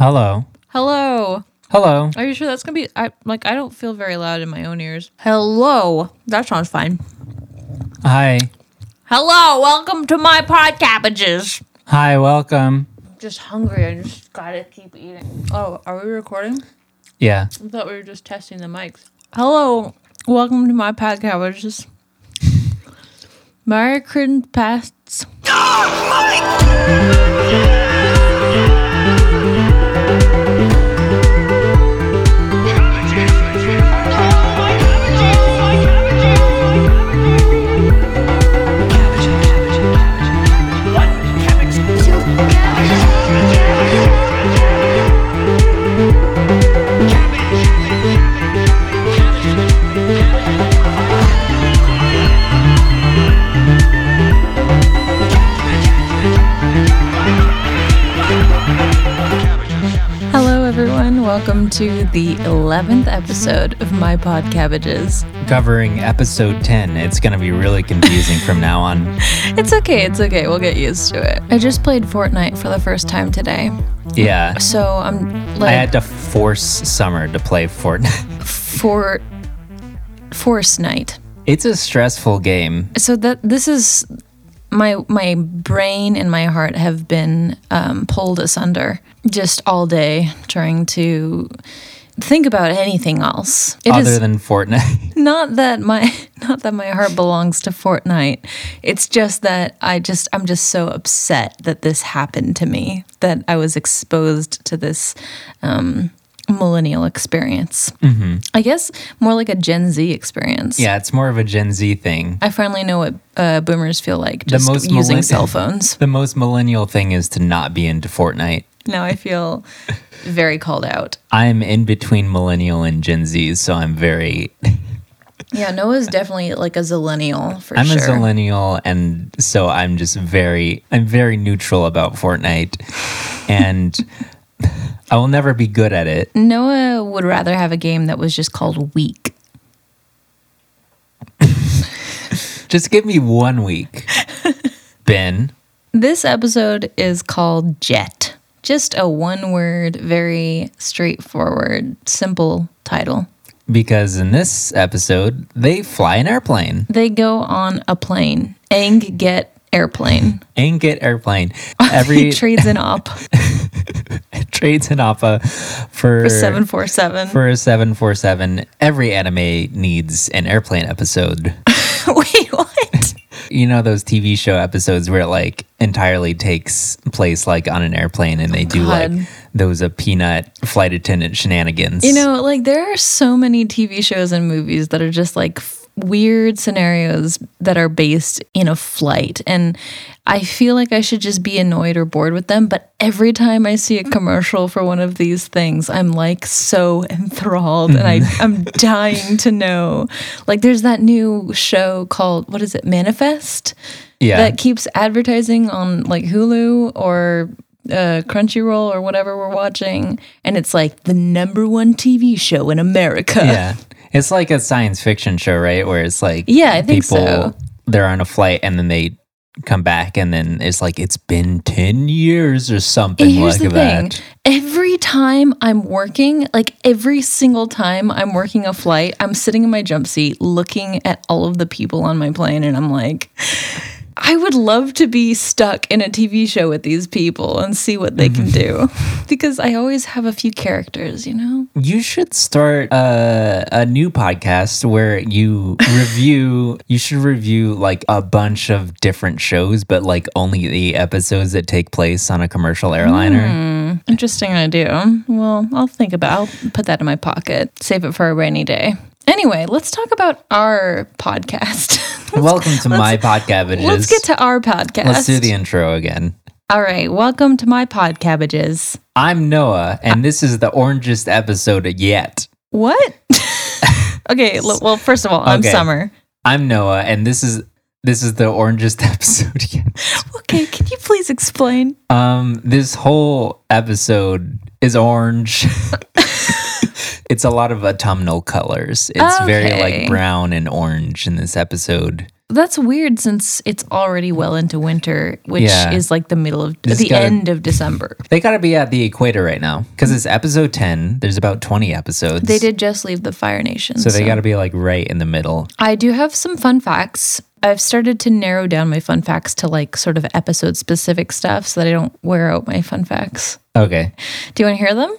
Hello. Hello. Hello. Are you sure that's gonna be? I like. I don't feel very loud in my own ears. Hello. That sounds fine. Hi. Hello. Welcome to my Podcabbages. Hi, welcome. Just hungry. I just gotta keep eating. Oh, are we recording? Yeah. I thought we were just testing the mics. Hello. Welcome to my Podcabbages. Merry Christmas oh pasts. Hello, Welcome to the 11th episode of My Podcabbages. Covering episode 10. It's going to be really confusing from now on. It's okay. It's okay. We'll get used to it. I just played Fortnite for the first time today. Yeah. So I'm I had to force Summer to play Fortnite. for Force Night. It's a stressful game. So that this is my my brain and my heart have been um, pulled asunder just all day trying to think about anything else. It is other than Fortnite. not that my not that my heart belongs to Fortnite. It's just that I just I'm just so upset that this happened to me that I was exposed to this um, millennial experience. I guess more like a Gen Z experience. yeah, it's more of a Gen Z thing. I finally know what uh, boomers feel like just most using millenn- cell phones. The most millennial thing is to not be into Fortnite. Now I feel very called out. I'm in between millennial and Gen Z, so I'm very Yeah, Noah's definitely like a zillennial for I'm sure. a millennial and so I'm just very I'm very neutral about Fortnite and I will never be good at it. Noah would rather have a game that was just called Weak. Just give me one week. Ben, This episode is called Jet. Just a one word, very straightforward, simple title. because in this episode they fly an airplane They go on a plane. Aang get airplane. and get airplane. Every Trades in op trades an Appa for for 747. for a 747. Every anime needs an airplane episode. Wait, what? You know those TV show episodes where it like entirely takes place like on an airplane and they oh, do God. like those a peanut flight attendant shenanigans. You know, like there are so many TV shows and movies that are just like weird scenarios that are based in a flight. And I feel like I should just be annoyed or bored with them. But every time I see a commercial for one of these things, I'm like so enthralled and I, I'm dying to know. Like there's that new show called, what is it, Manifest? yeah. that keeps advertising on like Hulu or uh, Crunchyroll or whatever we're watching, and it's like the number one TV show in America. yeah. It's like a science fiction show, right? Where it's like Yeah, I think so. they're on a flight and then they come back and then it's like it's been 10 years or something here's like the that. thing: every time I'm working, like every single time I'm working a flight, I'm sitting in my jump seat looking at all of the people on my plane, and I'm like. I would love to be stuck in a TV show with these people and see what they can mm-hmm. do because I always have a few characters, you know? You should start a, a new podcast where you review, you should review like a bunch of different shows, but like only the episodes that take place on a commercial airliner. Hmm. Interesting idea. Well, I'll think about. I'll put that in my pocket. Save it for a rainy day. Anyway, let's talk about our podcast. Welcome to my podcast. let's get to our podcast. Let's do the intro again. All right, welcome to my Podcabbages. I'm Noah, and this is the orangest episode yet. What? okay, l- well, first of all, I'm Okay. Summer. I'm Noah, and this is this is the orangest episode yet. Okay, can you please explain? Um, this whole episode is orange. It's a lot of autumnal colors. It's very like brown and orange in this episode. That's weird since it's already well into winter, which Yeah. is like the middle of the gotta- end of December. They got to be at the equator right now because it's episode 10. There's about 20 episodes. They did just leave the Fire Nation. So they got to be like right in the middle. I do have some fun facts. I've started to narrow down my fun facts to like sort of episode specific stuff so that I don't wear out my fun facts. Okay. Do you want to hear them?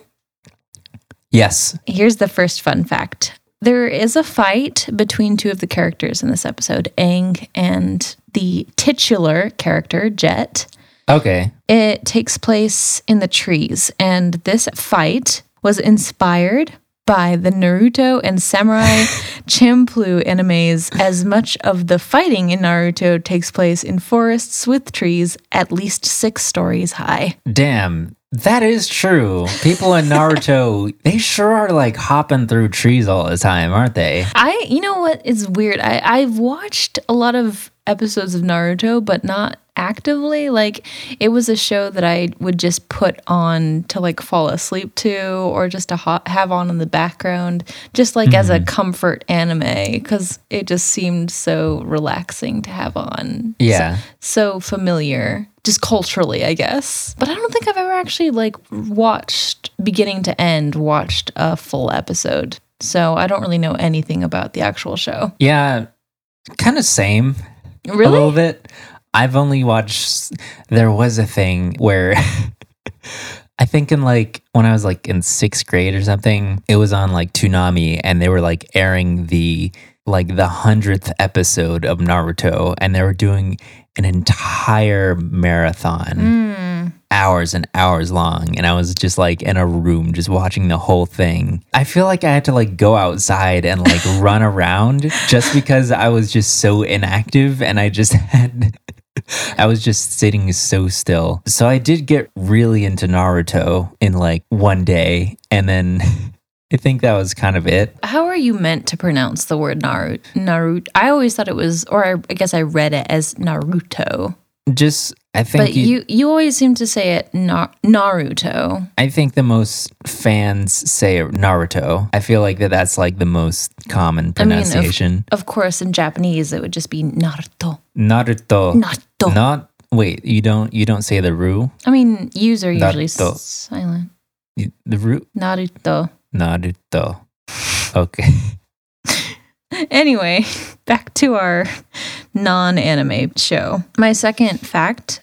Yes. Here's the first fun fact. There is a fight between two of the characters in this episode, Aang and the titular character, Jet. Okay. It takes place in the trees, and this fight was inspired by the Naruto and Samurai Champloo animes, as much of the fighting in Naruto takes place in forests with trees at least six stories high. Damn. That is true. People in Naruto, they sure are like hopping through trees all the time, aren't they? I, you know what is weird? I, I've watched a lot of episodes of Naruto, but not actively. Like, it was a show that I would just put on to like fall asleep to or just to ha- have on in the background, just like as a mm-hmm. comfort anime, because it just seemed so relaxing to have on. Yeah. So, so familiar. Just culturally, I guess. But I don't think I've ever actually like watched beginning to end, watched a full episode. So I don't really know anything about the actual show. Yeah. Kind of same. A little bit. I've only watched. There was a thing where I think in like when I was like in sixth grade or something, it was on like Toonami, and they were like airing the like the hundredth episode of Naruto, and they were doing an entire marathon, Mm. Hours and hours long, and I was just like in a room just watching the whole thing. I feel like I had to like go outside and like run around just because I was just so inactive, and I just had. I was just sitting so still. So I did get really into Naruto in like one day. And then I think that was kind of it. How are you meant to pronounce the word Naruto? Naruto. I always thought it was, or I, I guess I read it as Naruto. Just, I think But you, you always seem to say it Na- Naruto. I think the most fans say Naruto. I feel like that that's like the most common I mean, of- pronunciation. Of course, in Japanese, it would just be Naruto. Naruto. Naruto. Not wait, you don't you don't say the ru? I mean, U's are usually Naruto. silent. You- The ru Naruto. Naruto. Okay. Anyway, back to our non anime show. My second fact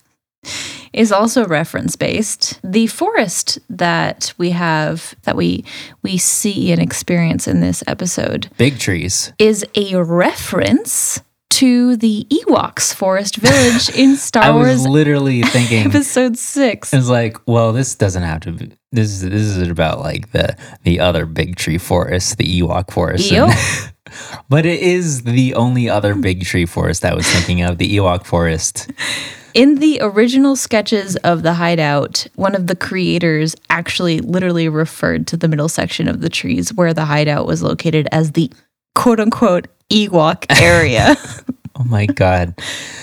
is also reference based. The forest that we have that we we see and experience in this episode Big trees. is a reference to the Ewoks forest village in Star I Star was Wars literally thinking episode 6. It's like, well, this doesn't have to be. This is this is about like the the other big tree forest, the Ewok forest. and- but it is the only other big tree forest I was thinking of, the Ewok forest. In the original sketches of the hideout, one of the creators actually literally referred to the middle section of the trees where the hideout was located as the quote unquote Ewok area. Oh my god.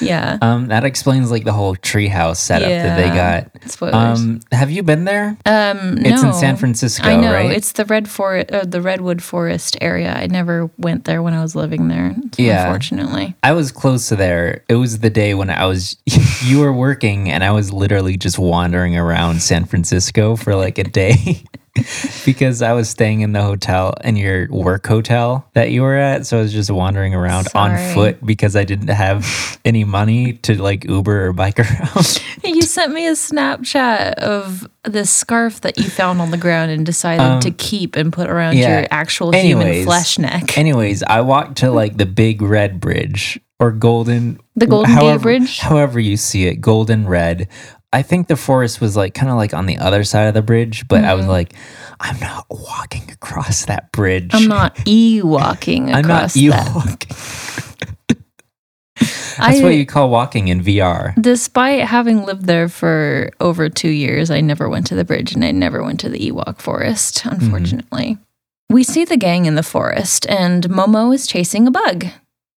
yeah. Um, that explains like the whole treehouse setup that they Yeah. got. Spoilers. Um, have you been there? Um, It's no. in San Francisco, I know right? it's the red forest, uh, the redwood forest area. I never went there when I was living there. Yeah. unfortunately. I was close to there. It was the day when I was you were working and I was literally just wandering around San Francisco for like a day because I was staying in the hotel in your work hotel that you were at. So I was just wandering around on foot because I didn't have any money to like Uber or bike around. You sent me a Snapchat of this scarf that you found on the ground and decided to keep and put around Um, yeah. your actual human flesh neck. Anyways, I walked to like the big red bridge or golden The Golden Gate Bridge? However you see it, golden red. I think the forest was like kind of like on the other side of the bridge, but I was like, I'm not walking across that bridge. Mm-hmm. I'm not e-walking I'm not that. walking. That's I, what you call walking in VR. Despite having lived there for over two years, I never went to the bridge and I never went to the Ewok forest, Mm-hmm. unfortunately. We see the gang in the forest and Momo is chasing a bug.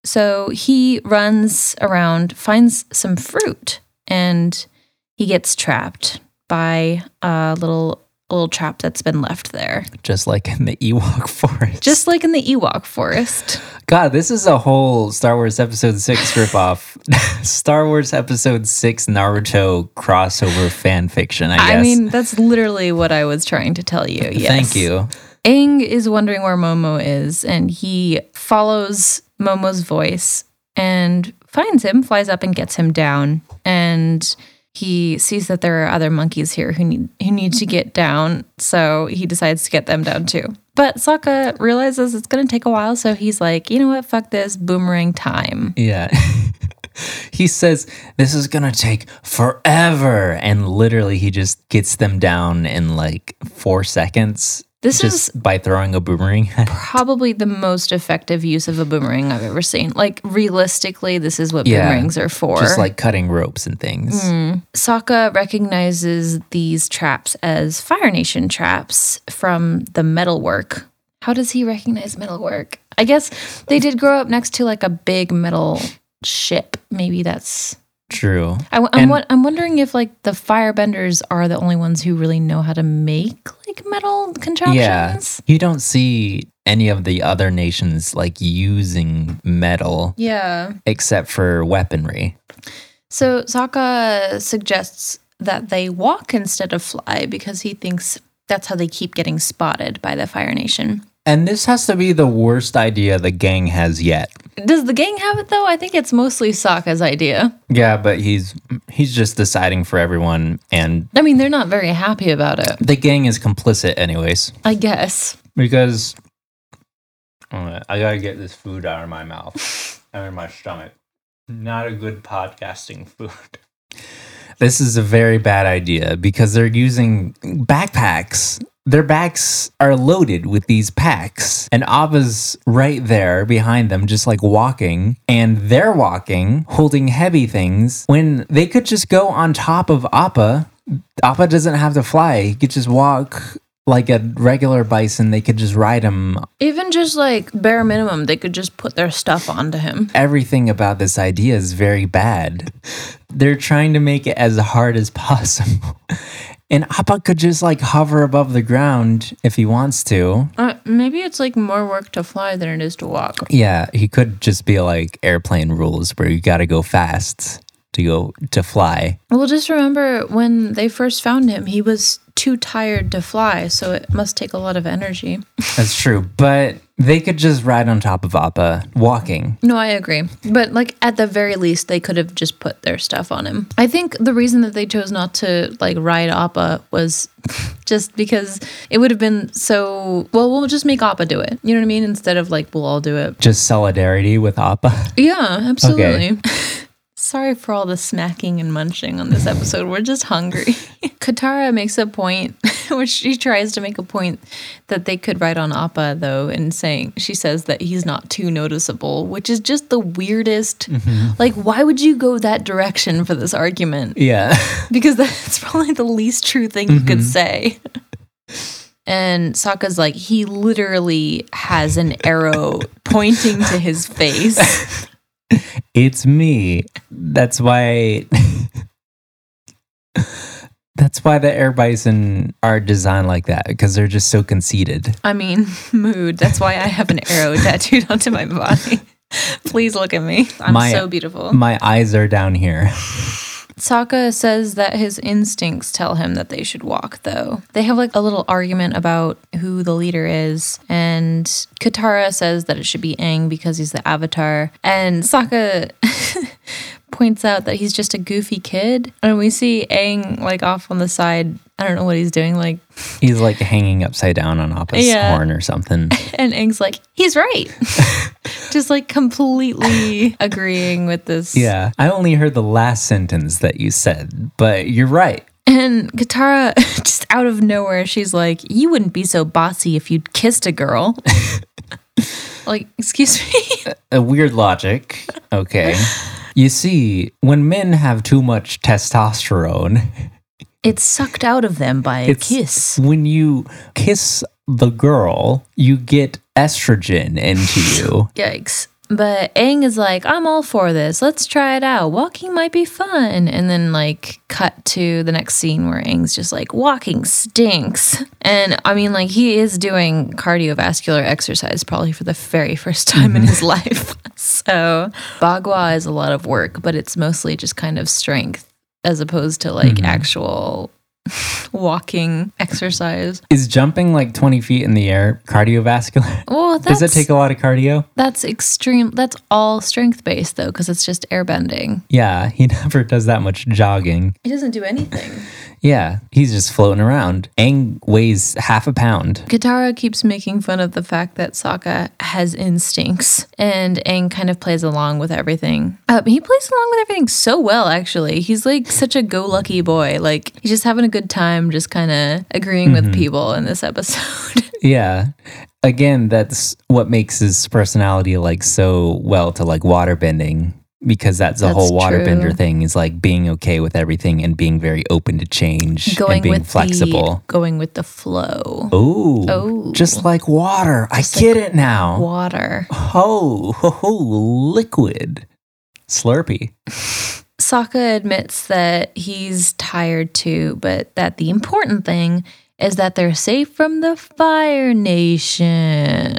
So he runs around, finds some fruit, and he gets trapped by a little little trap that's been left there, Just like in the Ewok forest. just like in the Ewok forest. God, this is a whole Star Wars Episode 6 ripoff. Star Wars Episode 6 Naruto crossover fan fiction, I guess. I mean, that's literally what I was trying to tell you. Yes. Thank you. Aang is wondering where Momo is, and he follows Momo's voice and finds him, flies up and gets him down. And he sees that there are other monkeys here who need who need to get down, so he decides to get them down too. But Sokka realizes it's gonna take a while, so he's like, you know what, fuck this, boomerang time. Yeah. he says, This is going to take forever. And literally, he just gets them down in like four seconds This is by throwing a boomerang. probably the most effective use of a boomerang I've ever seen. Like realistically, this is what Yeah. boomerangs are for. just like cutting ropes and things. Hmm. Sokka recognizes these traps as Fire Nation traps from the metalwork. How does he recognize metalwork? I guess they did grow up next to like a big metal ship. Maybe that's. True. I, am I'm, I'm wondering if like the firebenders are the only ones who really know how to make like metal contraptions. Yeah. You don't see any of the other nations like using metal Yeah. except for weaponry. So Sokka suggests that they walk instead of fly because he thinks that's how they keep getting spotted by the Fire Nation. And this has to be the worst idea the gang has yet. Does the gang have it though? I think it's mostly Sokka's idea. Yeah, but he's he's just deciding for everyone and I mean, they're not very happy about it. the gang is complicit anyways I guess. because uh, I got to get this food out of my mouth and in my stomach. Not a good podcasting food. This is a very bad idea because they're using backpacks. Their backs are loaded with these packs, and Appa's right there behind them, just like walking, and they're walking, holding heavy things when they could just go on top of Appa. Appa doesn't have to fly, he could just walk like a regular bison. They could just ride him. Even just like bare minimum, they could just put their stuff onto him. Everything about this idea is very bad. They're trying to make it as hard as possible. And Appa could just like hover above the ground if he wants to. Uh, maybe it's like more work to fly than it is to walk. Yeah, he could just be like airplane rules where you got to go fast to go to fly. Well, just remember when they first found him, he was too tired to fly, so it must take a lot of energy. That's true, but they could just ride on top of Appa walking. No, I agree. But like at the very least, they could have just put their stuff on him. I think the reason that they chose not to like ride Appa was just because it would have been so. Well, we'll just make Appa do it. You know what I mean? Instead of like we'll all do it. Just solidarity with Appa. Yeah, absolutely. Sorry for all the smacking and munching on this episode. We're just hungry. Katara makes a point, which she tries to make a point that they could write on Appa, though, and saying she says that he's not too noticeable, which is just the weirdest. Mm-hmm. Like, why would you go that direction for this argument? Yeah. Because that's probably the least true thing you could mm-hmm. say. And Sokka's like, he literally has an arrow pointing to his face. It's me. That's why. That's why the air bison are designed like that because they're just so conceited. I mean, mood. That's why I have an arrow tattooed onto my body. Please look at me. I'm My- so beautiful. My eyes are down here. Sokka says that his instincts tell him that they should walk, though. They have like a little argument about who the leader is, and Katara says that it should be Aang because he's the avatar, and Sokka points out that he's just a goofy kid, and we see Aang like off on the side. I don't know what he's doing, like, He's like hanging upside down on Appa's Yeah. horn or something. and Aang's like, he's right, just like completely agreeing with this. Yeah. I only heard the last sentence that you said, but you're right. And Katara, just out of nowhere, she's like, You wouldn't be so bossy if you'd kissed a girl. like, excuse me? A weird logic. Okay. You see, when men have too much testosterone, It's sucked out of them by a It's- kiss. when you kiss the girl, you get estrogen into you. Yikes. But Aang is like, I'm all for this. Let's try it out. Walking might be fun. And then, like, cut to the next scene where Aang's just like, walking stinks. And I mean, like, he is doing cardiovascular exercise probably for the very first time in his mm-hmm. life. So, Bagua is a lot of work, but it's mostly just kind of strength as opposed to like mm-hmm. actual walking exercise. Is jumping like 20 feet in the air cardiovascular? Well, that's, Does it take a lot of cardio? that's extreme. That's all strength based though, because it's just airbending. Yeah, he never does that much jogging. He doesn't do anything. Yeah, he's just floating around. Aang weighs half a pound. Katara keeps making fun of the fact that Sokka has instincts, and Aang kind of plays along with everything. Uh, he plays along with everything so well, actually. He's like such a go-lucky boy. Like he's just having a good time, just kind of agreeing with people in this episode. Yeah. Again, that's what makes his personality like so well to like waterbending because that's the That's whole waterbender true. thing is like being okay with everything and being very open to change going and being with flexible. the going with the flow. Oh, Oh. just like water. I get it now. Water. Oh, ho, ho, liquid. slurpy Sokka admits that he's tired too, but that the important thing is that they're safe from the Fire Nation.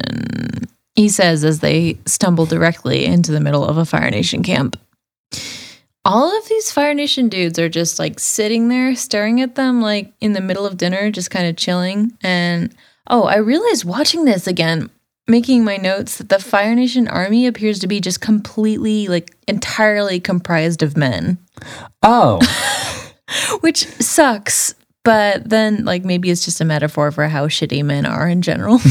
He says as they stumble directly into the middle of a Fire Nation camp. All of these Fire Nation dudes are just like sitting there staring at them, like in the middle of dinner, just kind of chilling. And oh, I realized watching this again, making my notes, that the Fire Nation army appears to be just completely, like entirely comprised of men, Oh, which sucks. But then, like, maybe it's just a metaphor for how shitty men are in general.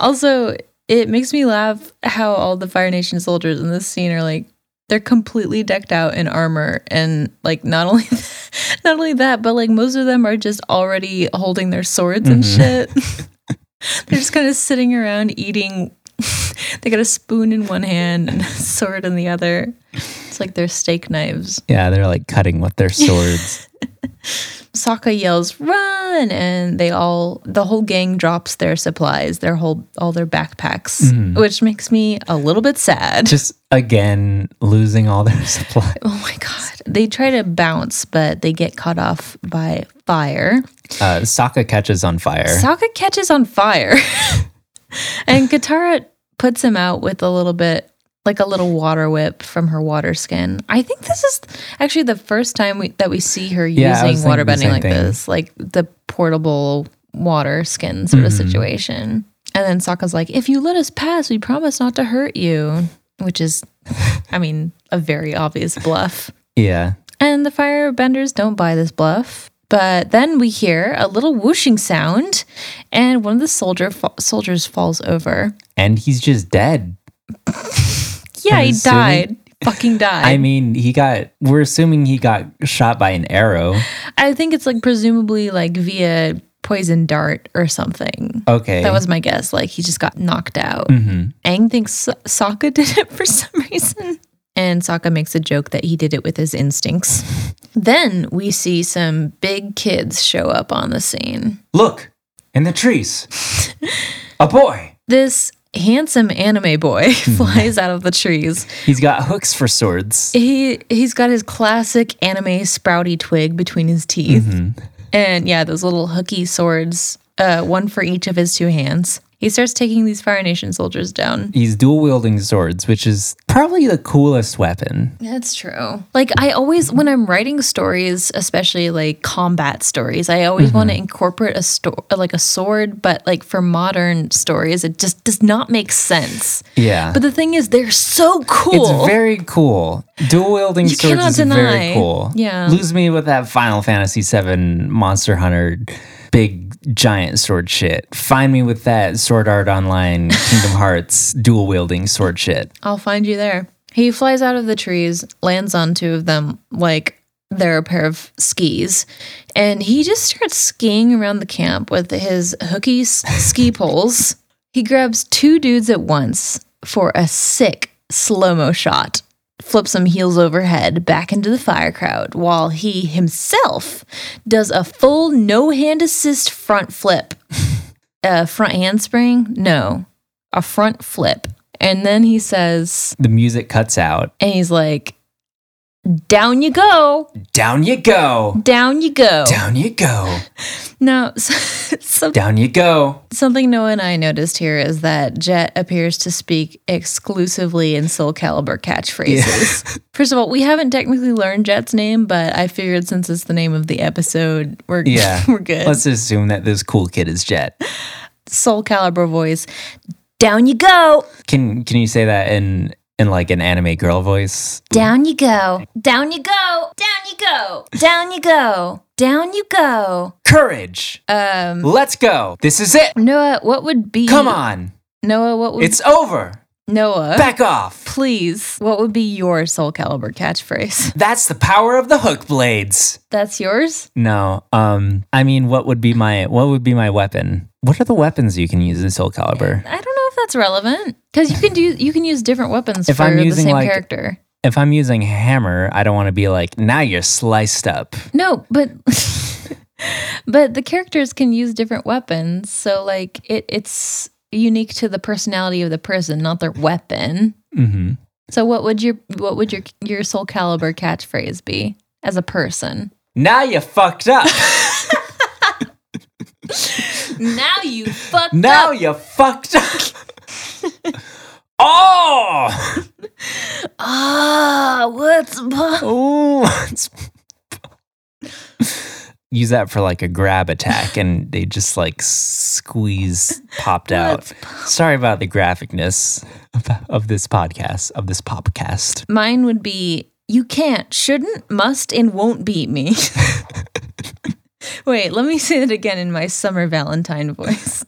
also, it makes me laugh how all the Fire Nation soldiers in this scene are like, they're completely decked out in armor and like not only not only that but like most of them are just already holding their swords and mm-hmm. shit. They're just kind of sitting around eating they got a spoon in one hand and a sword in the other it's like their steak knives yeah, they're like cutting with their swords. Sokka yells run and they all the whole gang drops their supplies their whole all their backpacks which makes me a little bit sad Just again losing all their supply. Oh my god. They try to bounce, but they get caught off by fire. Uh, Sokka catches on fire. Sokka catches on fire. And Katara puts him out with a little bit like a little water whip from her water skin. I think this is actually the first time we, that we see her Yeah, using water bending like thing. this, like the portable water skin sort of Mm-hmm. situation. And then Sokka's like, "If you let us pass, we promise not to hurt you," which is I mean, a very obvious bluff. yeah. And the firebenders don't buy this bluff. But then we hear a little whooshing sound, and one of the soldier fa- soldiers falls over. And he's just dead. Yeah, I'm he assuming- died. Fucking died. I mean, he got, we're assuming he got shot by an arrow. I think it's like presumably like via poison dart or something. Okay. That was my guess. Like he just got knocked out. hmm Aang thinks Sokka did it for some reason. And Sokka makes a joke that he did it with his instincts. then we see some big kids show up on the scene. Look, in the trees. a boy. This handsome anime boy flies out of the trees. He's got hooks for swords. He he's got his classic anime sprouty twig between his teeth. Mm-hmm. And yeah, those little hooky swords, uh, one for each of his two hands. He starts taking these Fire Nation soldiers down. He's dual wielding swords, which is probably the coolest weapon. That's true. Like I always when I'm writing stories, especially like combat stories, I always want to incorporate a sto- like a sword, but like for modern stories it just does not make sense. Yeah. But the thing is they're so cool. It's very cool. Dual wielding You swords is deny. very cool. Yeah. Lose me with that Final Fantasy VII Monster Hunter big giant sword shit. Find me with that Sword Art Online Kingdom Hearts dual wielding sword shit. I'll find you there. He flies out of the trees, lands on two of them like they're a pair of skis, and he just starts skiing around the camp with his hooky s- ski poles. He grabs two dudes at once for a sick slow mo shot, flips them heels over head back into the fire crowd, while he himself does a full no hand assist front flip. a front handspring? No, a front flip And then he says, The music cuts out. and he's like, down you go, Down you go. down you go. Down you go. Now, so, Down you go. something Noah and I noticed here is that Jet appears to speak exclusively in Soul Calibur catchphrases. First of all, we haven't technically learned Jet's name, but I figured since it's the name of the episode, we're Yeah. we're good. Let's assume that this cool kid is Jet. Soul Calibur voice. Down you go. Can can you say that in in like an anime girl voice? Down you go. Down you go. Down you go. Down you go. Down you go. Courage. Um Let's go. This is it. Noah, what would be Come on. Noah, what would It's over. Noah Back off. please, what would be your Soul Calibur catchphrase? That's the power of the hook blades. That's yours? No. Um I mean what would be my what would be my weapon? What are the weapons you can use in Soul Calibur? I don't that's relevant because you can do you can use different weapons If for I'm the same like- character. If I'm using hammer, I don't want to be like, now you're sliced up. No, but but the characters can use different weapons, so like it it's unique to the personality of the person, not their weapon. hmm So what would your what would your your Soul Calibur catchphrase be as a person? Now you fucked up. Now you fucked now up. you fucked up. oh! Ah, what's bu- Ooh, it's- Use that for like a grab attack and they just like squeeze popped out. What's Sorry about the graphicness of, of this podcast, of this popcast. Mine would be you can't, shouldn't, must, and won't beat me. Wait, let me say that again in my summer Valentine voice.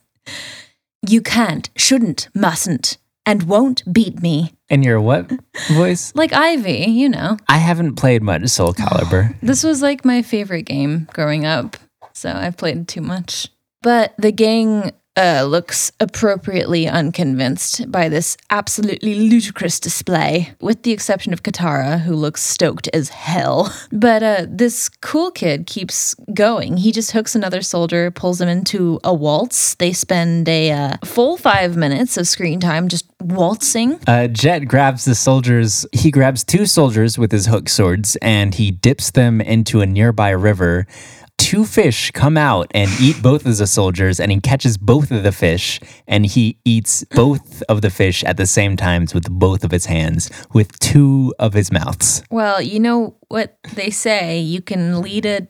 You can't, shouldn't, mustn't, and won't beat me. And your what voice? Like Ivy, you know. I haven't played much Soul Calibur. This was like my favorite game growing up, so I've played too much. But the gang uh, looks appropriately unconvinced by this absolutely ludicrous display, with the exception of Katara, who looks stoked as hell. But uh, this cool kid keeps going. He just hooks another soldier, pulls him into a waltz. They spend a uh, full five minutes of screen time just waltzing. Uh, Jet grabs the soldiers. He grabs two soldiers with his hook swords and he dips them into a nearby river. Two fish come out and eat both of the soldiers, and he catches both of the fish and he eats both of the fish at the same times with both of his hands, with two of his mouths. Well, you know what they say. You can lead a.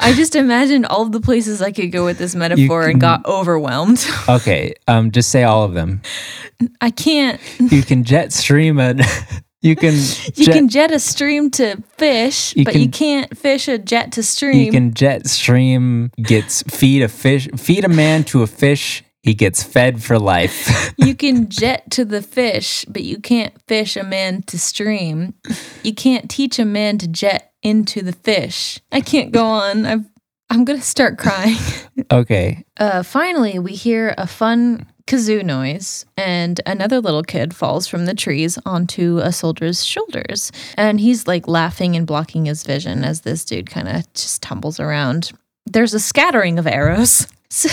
I just imagined all of the places I could go with this metaphor and got overwhelmed. Okay, um, just say all of them. I can't. You can jet stream a. You can. You jet, can jet a stream to fish, You but you can- can't fish a jet to stream. You can jet stream gets feed a fish feed a man to a fish he gets fed for life you can jet to the fish, but you can't fish a man to stream. You can't teach a man to jet into the fish. I can't go on. I've, I'm gonna start crying. okay Uh, finally, we hear a fun kazoo noise, and another little kid falls from the trees onto a soldier's shoulders. And he's like laughing and blocking his vision as this dude kind of just tumbles around. There's a scattering of arrows. So,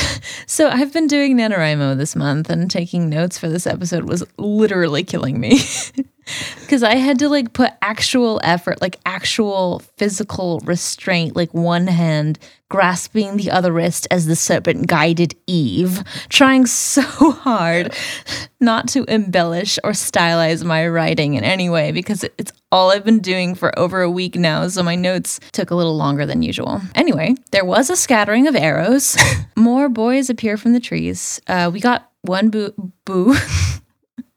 so I've been doing NaNoWriMo this month, and taking notes for this episode was literally killing me. Because I had to like put actual effort, like actual physical restraint, like one hand grasping the other wrist as the serpent guided Eve, trying so hard not to embellish or stylize my writing in any way because it's all I've been doing for over a week now. So my notes took a little longer than usual. Anyway, there was a scattering of arrows. More boys appear from the trees. Uh, we got one boo. boo.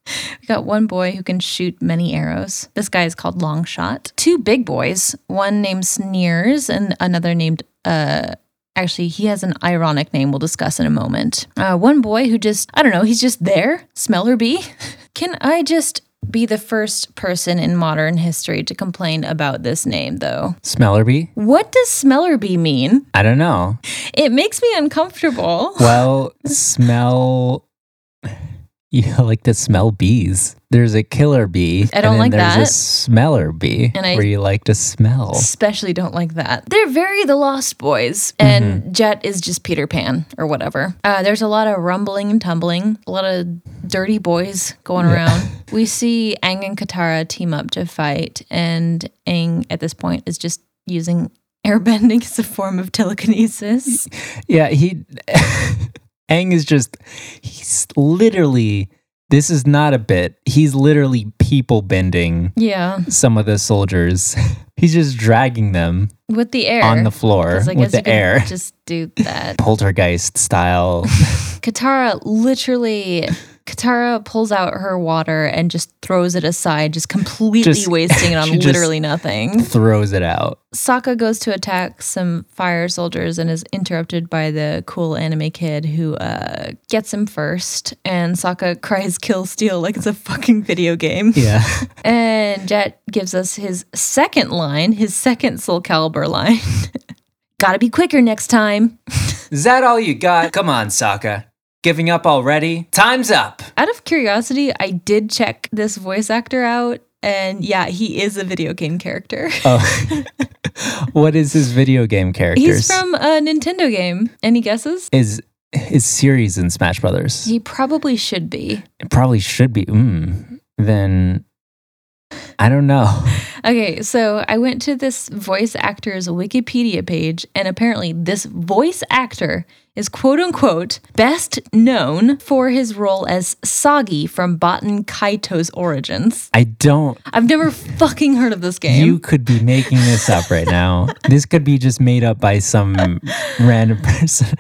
We got one boy who can shoot many arrows. This guy is called Longshot. Two big boys, one named Sneers and another named uh actually he has an ironic name we'll discuss in a moment. Uh one boy who just I don't know, he's just there, Smellerbee. Can I just be the first person in modern history to complain about this name though? smellerbee What does Smellerbee mean? i don't know It makes me uncomfortable. well smell you like to smell bees there's a killer bee I don't like there's that. a smeller bee And I- where you like to smell especially don't like that. They're very the Lost Boys, and Jet is just Peter Pan or whatever. Uh, there's a lot of rumbling and tumbling, a lot of dirty boys going around. We see Aang and Katara team up to fight, and Aang at this point is just using airbending as a form of telekinesis. Yeah, he Aang is just he's literally this is not a bit. He's literally people bending Yeah, some of the soldiers. He's just dragging them with the air on the floor with the air, Just do that. poltergeist style. Katara literally. Katara pulls out her water and just throws it aside, just completely Just- wasting it on literally nothing. throws it out. Sokka goes to attack some fire soldiers and is interrupted by the cool anime kid who uh, gets him first. And Sokka cries kill steal like it's a fucking video game. Yeah. And Jet gives us his second line, his second Soul Calibur line. Gotta be quicker next time. Is that all you got? Come on, Sokka. Giving up already? Time's up. Out of curiosity, I did check this voice actor out. And yeah, he is a video game character. Oh. what is his video game character? He's from a Nintendo game. Any guesses? is his series in Smash Brothers. He probably should be. It probably should be. Mm, then I don't know. Okay, so I went to this voice actor's Wikipedia page, and apparently, this voice actor is quote unquote best known for his role as Sagi from Baten Kaitos Origins. I don't. I've never fucking heard of this game. You could be making this up right now. this could be just made up by some random person.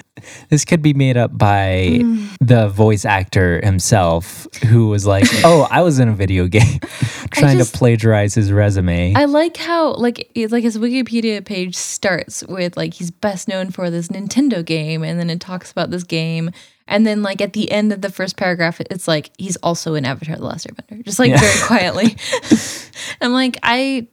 This could be made up by the voice actor himself who was like, "Oh, I was in a video game trying just- to plagiarize his resume." I like how like like his Wikipedia page starts with like he's best known for this Nintendo game and then it talks about this game and then like at the end of the first paragraph it's like he's also in Avatar the Last Airbender just like Yeah. very quietly. I'm like I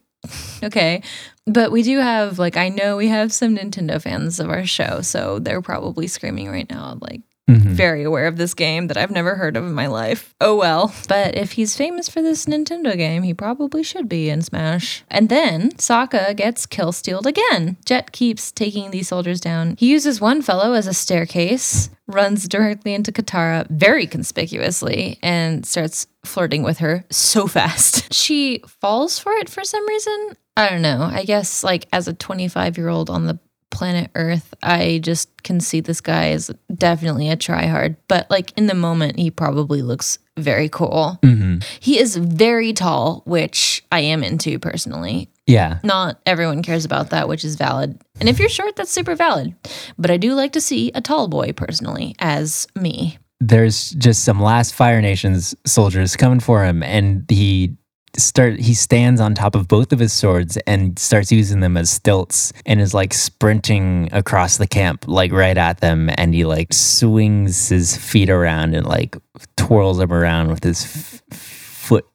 okay, but we do have like I know we have some Nintendo fans of our show so they're probably screaming right now like Mhm. very aware of this game that I've never heard of in my life. Oh well. But if he's famous for this Nintendo game, he probably should be in Smash. And then Sokka gets kill stealed again. Jet keeps taking these soldiers down. He uses one fellow as a staircase, runs directly into Katara very conspicuously, and starts flirting with her so fast. She falls for it for some reason. I don't know. I guess like as a 25 year old on the planet Earth, I just can see this guy as definitely a tryhard. But like in the moment, he probably looks very cool. Mhm. He is very tall, which I am into personally. Yeah. Not everyone cares about that, which is valid. And if you're short, that's super valid. But I do like to see a tall boy personally as me. there's just some last Fire Nations soldiers coming for him, and he start he stands on top of both of his swords and starts using them as stilts and is like sprinting across the camp like right at them. And he like swings his feet around and like twirls them around with his f- foot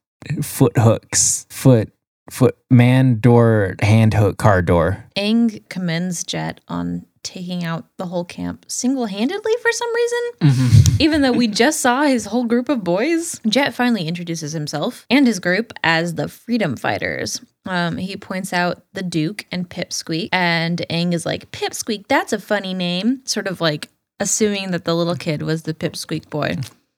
foot hooks foot foot man door hand hook car door Aang commends Jet on taking out the whole camp single handedly for some reason. Even though we just saw his whole group of boys, Jet finally introduces himself and his group as the Freedom Fighters. Um, he points out the Duke and Pipsqueak, and Aang is like, Pipsqueak, that's a funny name. Sort of like assuming that the little kid was the Pipsqueak boy.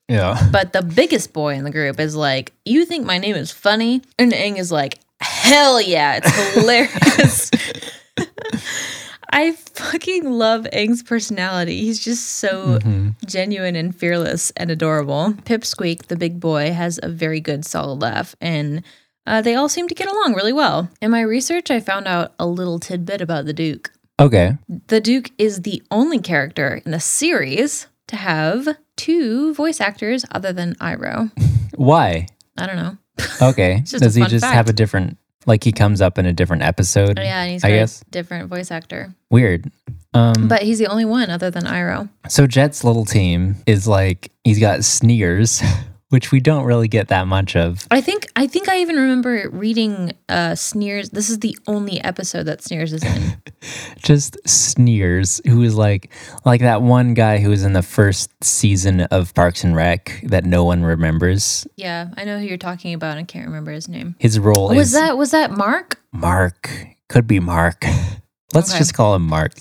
yeah But the biggest boy in the group is like, You think my name is funny? And Aang is like, Hell yeah, it's hilarious. I fucking love Aang's personality. He's just so genuine and fearless and adorable. Pipsqueak, the big boy, has a very good solid laugh, and uh, they all seem to get along really well. In my research, I found out a little tidbit about the Duke. okay The Duke is the only character in the series to have two voice actors other than Iroh. why I don't know. okay does he just fact. have a different like he comes up in a different episode Oh, yeah, and he's I guess. a different voice actor. weird um But he's the only one other than Iroh. So Jet's little team is like he's got sneers, which we don't really get that much of. I think I think I even remember reading uh Sneers. This is the only episode that Sneers is in. Just sneers, who is like like that one guy who was in the first season of Parks and Rec that no one remembers. yeah, I know who you're talking about. I can't remember his name. His role Was is that was that Mark? Mark. Could be Mark. Let's Okay. just call him Mark.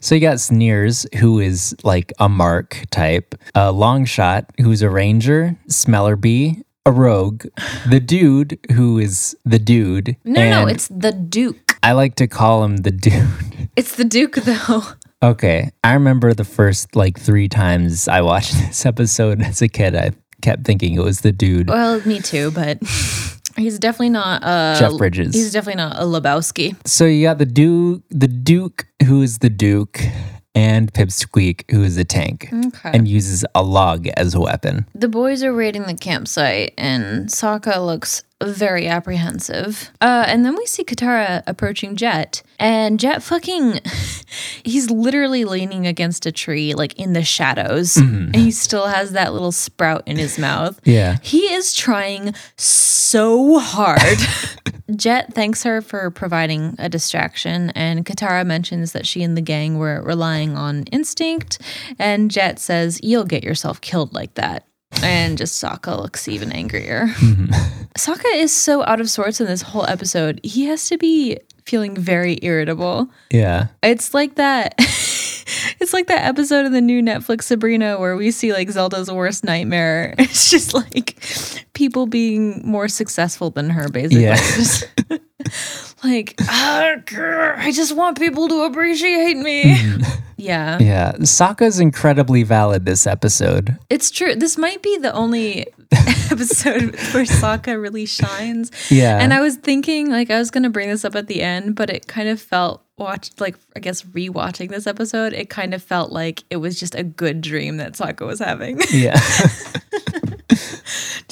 So you got Sneers, who is like a Mark type, a Longshot, who's a ranger, Smellerbee, a rogue, the dude, who is the dude. No, no, it's the Duke. I like to call him the dude. It's the Duke, though. Okay. I remember the first like three times I watched this episode as a kid, I kept thinking it was the dude. Well, me too, but he's definitely not uh Jeff Bridges. He's definitely not a Lebowski. So you got the Duke, the Duke, who is the Duke, and Pipsqueak, who is a tank, Okay. and uses a log as a weapon. The boys are raiding the campsite, and Sokka looks very apprehensive. Uh, and then we see Katara approaching Jet, and Jet fucking, he's literally leaning against a tree, like in the shadows, and he still has that little sprout in his mouth. Yeah. He is trying so hard. Jet thanks her for providing a distraction, and Katara mentions that she and the gang were relying on instinct. And Jet says, You'll get yourself killed like that. And just Sokka looks even angrier. Mm-hmm. Sokka is so out of sorts in this whole episode. He has to be feeling very irritable. Yeah. It's like that. it's like that episode of the new Netflix Sabrina where we see like Zelda's worst nightmare. It's just like people being more successful than her, basically. Yeah. Like, "Ah, grr, I just want people to appreciate me. yeah, Yeah. Sokka's incredibly valid this episode. it's true. This might be the only episode where Sokka really shines. Yeah. And I was thinking, like, I was going to bring this up at the end, but it kind of felt, watched, like, I guess rewatching this episode, it kind of felt like it was just a good dream that Sokka was having. yeah.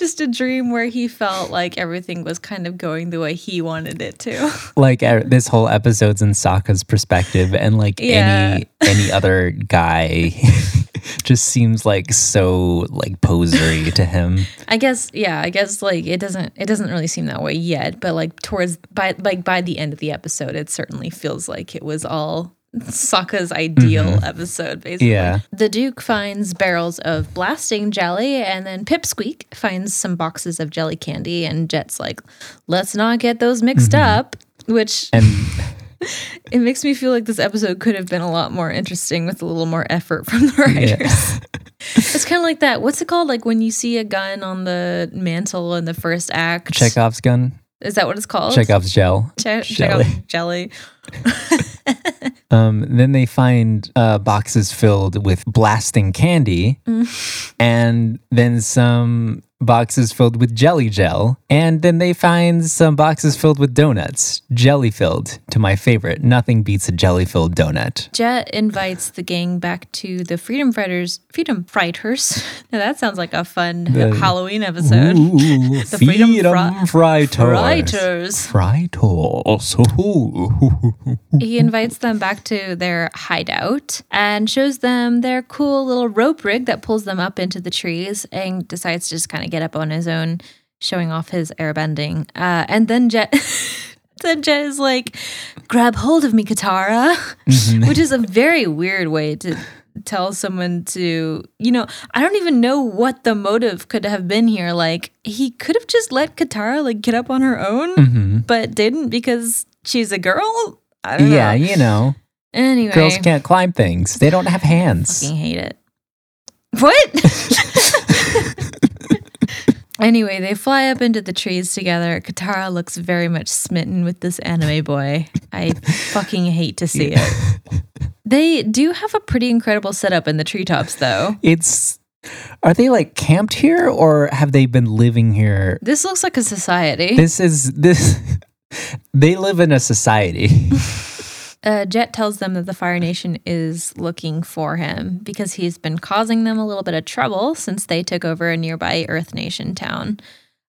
just a dream where he felt like everything was kind of going the way he wanted it to. like uh, this whole episode's in Sokka's perspective, and like Yeah. any any other guy just seems like so like posery to him. I guess, yeah, I guess like it doesn't it doesn't really seem that way yet, but like towards by like by the end of the episode, it certainly feels like it was all Sokka's ideal mm-hmm. episode, basically. Yeah. The Duke finds barrels of blasting jelly, and then Pipsqueak finds some boxes of jelly candy, and Jet's like, let's not get those mixed mm-hmm. up. Which And it makes me feel like this episode could have been a lot more interesting with a little more effort from the writers. it's kind of like that. What's it called? Like when you see a gun on the mantle in the first act. Chekhov's gun, Is that what it's called? Chekhov's gel. Che- jelly. Chekhov jelly. Um, then they find uh, boxes filled with blasting candy, and then some boxes filled with jelly gel, and then they find some boxes filled with donuts, jelly filled. To my favorite, nothing beats a jelly filled donut. Jet invites the gang back to the Freedom Fighters. Freedom Fighters. now that sounds like a fun The- Halloween episode. Ooh, The Freedom freedom Fri- fighters. Fighters. Fighters. He invites them back to their hideout and shows them their cool little rope rig that pulls them up into the trees and decides to just kind of get up on his own, showing off his airbending. Uh, and then Jet. Then Jet is like, grab hold of me, Katara, which is a very weird way to tell someone to, you know, I don't even know what the motive could have been here. Like, he could have just let Katara like get up on her own, Mm-hmm. but didn't because she's a girl. I don't Yeah, know. you know, Anyway, girls can't climb things. They don't have hands. fucking hate it. What? anyway, they fly up into the trees together. Katara looks very much smitten with this anime boy. I fucking hate to see it. They do have a pretty incredible setup in the treetops, though. It's are they like camped here or have they been living here? This looks like a society. This is this they live in a society. Uh, Jet tells them that the Fire Nation is looking for him because he's been causing them a little bit of trouble since they took over a nearby Earth Nation town.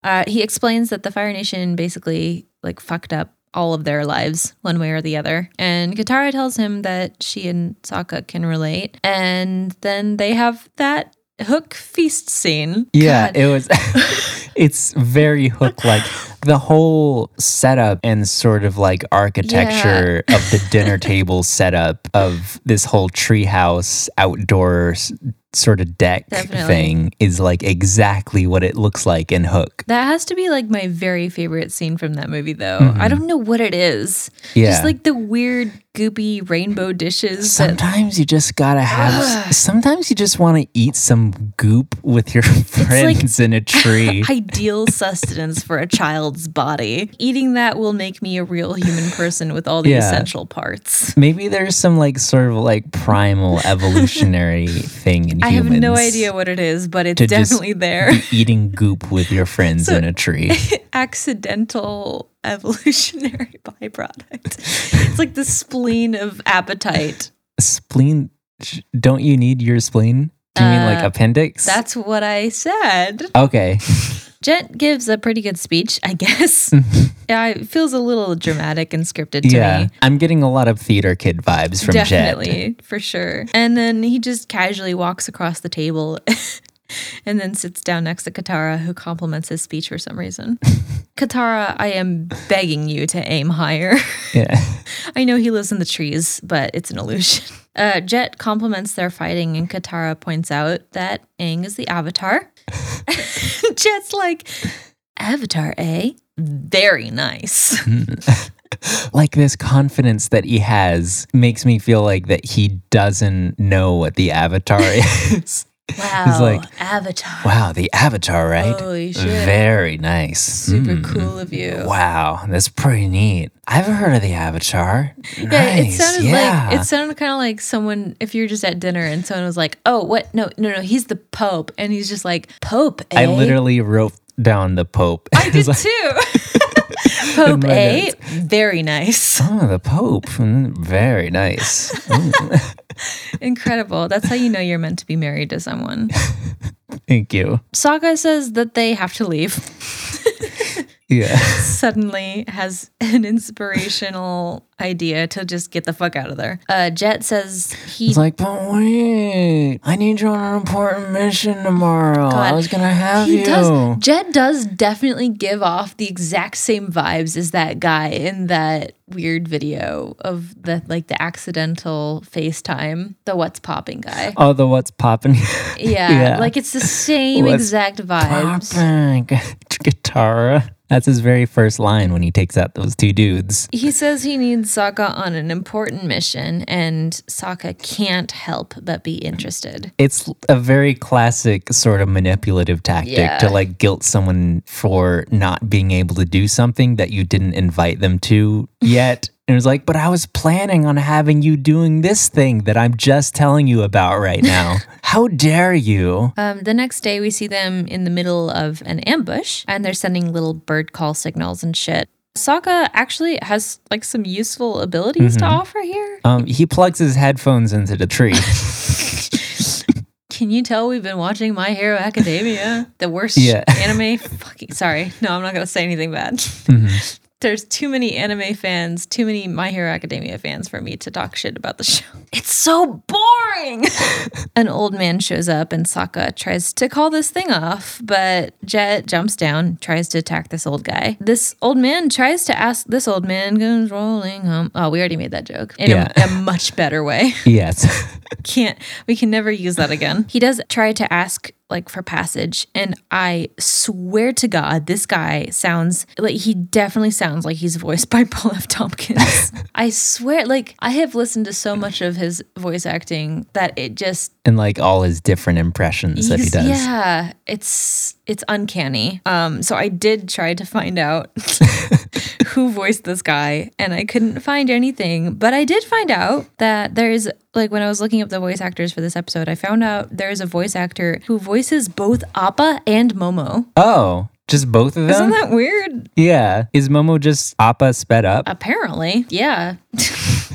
Uh, he explains that the Fire Nation basically like fucked up all of their lives one way or the other. And Katara tells him that she and Sokka can relate. And then they have that hook feast scene. Yeah, God. it was it's very hook like the whole setup and sort of like architecture of the dinner table setup of this whole treehouse outdoors sort of deck Definitely. thing is like exactly what it looks like in Hook. That has to be like my very favorite scene from that movie, though. I mm-hmm. don't know what it is. Yeah. Just like the weird, goopy rainbow dishes. that, Sometimes you just gotta have. Sometimes you just want to eat some goop with your friends in a tree. ideal sustenance for a child's body. Eating that will make me a real human person with all the Yeah. essential parts. Maybe there's some like sort of like primal evolutionary thing in I humans. I have no idea what it is, but it's definitely there. eating goop with your friends in a tree. Accidental evolutionary byproduct. It's like the spleen of appetite. spleen. Don't you need your spleen? Do you mean like Uh, appendix? That's what I said. okay. Jet gives a pretty good speech, I guess. yeah, it feels a little dramatic and scripted to yeah, me. I'm getting a lot of theater kid vibes from Jet. Definitely, for sure. And then he just casually walks across the table and then sits down next to Katara, who compliments his speech for some reason. Katara, I am begging you to aim higher. Yeah. I know he lives in the trees, but it's an illusion. Uh, Jet compliments their fighting, and Katara points out that Aang is the Avatar. Jet's like, Avatar, eh? Very nice. like this confidence that he has makes me feel like that he doesn't know what the avatar is. Wow, like, Avatar. wow, the avatar, right? Holy shit. Very nice. Super Mm. cool of you. Wow, that's pretty neat. I've heard of the Avatar. Yeah, it sounded yeah. like it sounded kind of like someone if you're just at dinner and someone was like, "Oh, what? No, no, no, he's the Pope," and he's just like, "Pope." Eh? I literally wrote down the Pope. I did like, too. Pope, notes. Very nice, Oh, the Pope. Mm, Very nice. Mm, incredible. That's how you know you're meant to be married to someone. Thank you. Sokka says that they have to leave. Yeah. Suddenly has an inspirational idea to just get the fuck out of there. Uh, Jet says he It's like, but wait, I need you on an important mission tomorrow. I was gonna have He you. does. Jet does definitely give off the exact same vibes as that guy in that weird video of the like the accidental FaceTime, the what's popping guy. Oh, the what's popping? Yeah, Yeah. like it's the same What's exact vibes. popping? Guitar. That's his very first line when he takes out those two dudes. He says he needs Sokka on an important mission, and Sokka can't help but be interested. It's a very classic sort of manipulative tactic Yeah. to like guilt someone for not being able to do something that you didn't invite them to yet. And it was like, but I was planning on having you doing this thing that I'm just telling you about right now. How dare you? Um, the next day, we see them in the middle of an ambush, and they're sending little bird call signals and shit. Sokka actually has like some useful abilities to offer here. Um, he plugs his headphones into the tree. Can you tell we've been watching My Hero Academia? The worst Yeah. anime. Fucking sorry. No, I'm not gonna say anything bad. Mm-hmm. There's too many anime fans, too many My Hero Academia fans for me to talk shit about the show. It's so boring. An old man shows up and Sokka tries to call this thing off, but Jet jumps down, tries to attack this old guy. This old man tries to ask this old man goes rolling home. Oh, we already made that joke in Yeah. a, a much better way yes. Can't we can never use that again. He does try to ask like for passage and i swear to god this guy sounds like he definitely sounds like he's voiced by paul f. Tompkins. I swear like i have listened to so much of his voice acting that it just and like all his different impressions that he does. yeah it's it's uncanny. Um so i did try to find out who voiced this guy and I couldn't find anything. But I did find out that there's like when I was looking up the voice actors for this episode, I found out there's a voice actor who voices both Appa and Momo. Oh, just both of them? Isn't that weird? yeah. Is Momo just Appa sped up? Apparently, yeah.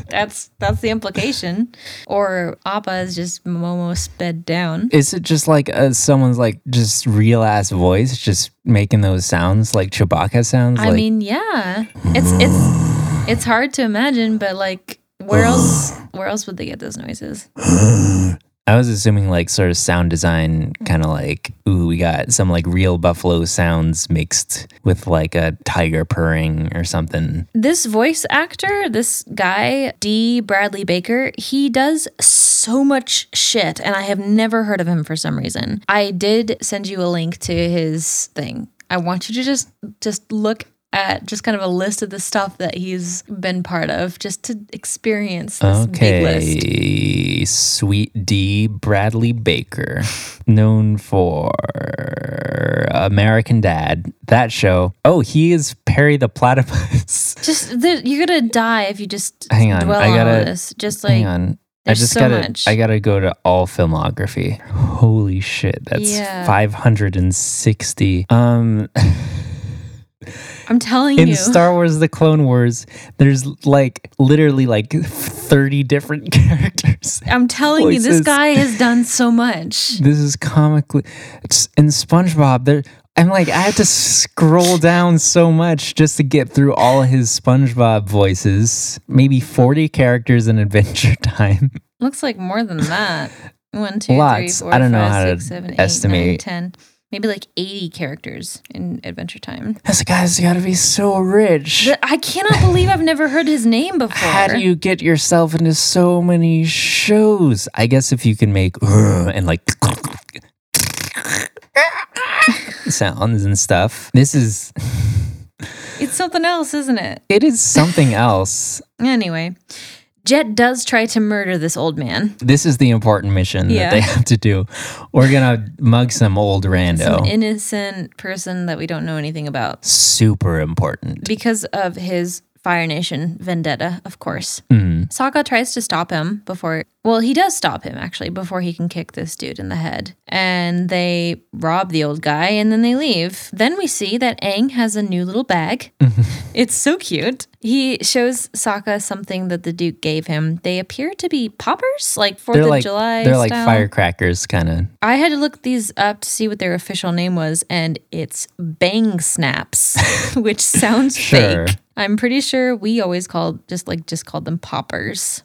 that's that's the implication. Or Appa is just Momo sped down. Is it just like uh, someone's like just real ass voice, just making those sounds like Chewbacca sounds? I like, mean, yeah. It's it's it's hard to imagine, but like where else where else would they get those noises? I was assuming like sort of sound design, kind of like, ooh, we got some like real buffalo sounds mixed with like a tiger purring or something. This voice actor, this guy, D. Bradley Baker, he does so much shit, and I have never heard of him for some reason. I did send you a link to his thing. I want you to just just look at just kind of a list of the stuff that he's been part of, just to experience this big list. Okay, Sweet D. Bradley Baker, known for American Dad, that show. Oh, he is Perry the Platypus. Just the, you're gonna die if you just Hang on, dwell I on gotta- this. Just like Hang on. I there's just so gotta much. I gotta go to all filmography. Holy shit, that's Yeah. 560. Um I'm telling in you. In Star Wars The Clone Wars, there's like literally like 30 different characters. I'm telling you, this guy has done so much. This is comically it's in SpongeBob there I'm like I had to scroll down so much just to get through all his SpongeBob voices. Maybe 40 characters in Adventure Time. Looks like more than that. One, two, three, Lots. four, I don't know five, how to six, seven, eight, nine, estimate. 10. Maybe like 80 characters in Adventure Time. This guy's got to be so rich. I cannot believe I've never heard his name before. How do you get yourself into so many shows? I guess if you can make uh, and like sounds and stuff. This is It's something else, isn't it? it is something else. Anyway, Jet does try to murder this old man. This is the important mission Yeah. that they have to do. We're gonna mug some old Some rando. innocent person that we don't know anything about Super important. because of his Fire Nation vendetta, of course. Mm. Sokka tries to stop him before, well, he does stop him actually before he can kick this dude in the head. And they rob the old guy and then they leave. Then we see that Aang has a new little bag. it's so cute. He shows Sokka something that the Duke gave him. They appear to be poppers, like 4th of like July. they're like firecrackers, kind of. I had to look these up to see what their official name was, and it's Bang Snaps, which sounds Sure. fake. I'm pretty sure we always called just like just called them poppers.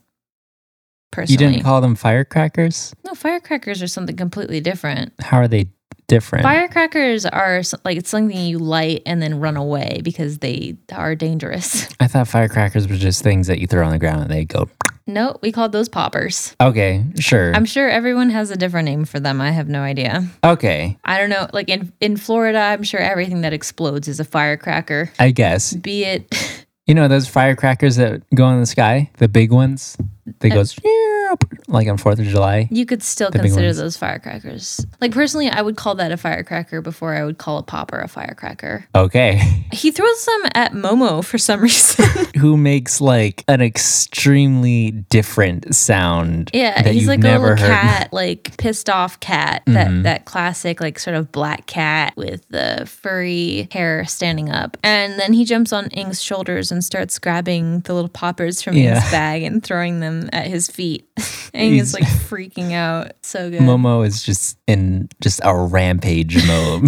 Personally, You didn't call them firecrackers? no firecrackers are something completely different. How are they different? Firecrackers are like it's something you light and then run away because they are dangerous. I thought firecrackers were just things that you throw on the ground and they go. no, we called those poppers. Okay, sure. I'm sure everyone has a different name for them. I have no idea. okay, I don't know. Like in in Florida, I'm sure everything that explodes is a firecracker. I guess. Be it You know those firecrackers that go in the sky, the big ones. They go like on Fourth of July. you could still consider those firecrackers. Like personally, I would call that a firecracker before I would call a popper a firecracker. Okay, He throws them at Momo for some reason. who makes like an extremely different sound? yeah, that he's you've like a little heard. cat, like pissed off cat. That Mhm. that classic like sort of black cat with the furry hair standing up. And then he jumps on Aang's shoulders and starts grabbing the little poppers from Yeah. Aang's bag and throwing them at his feet. Aang He's- is like freaking out. So good. Momo is just in just a rampage mode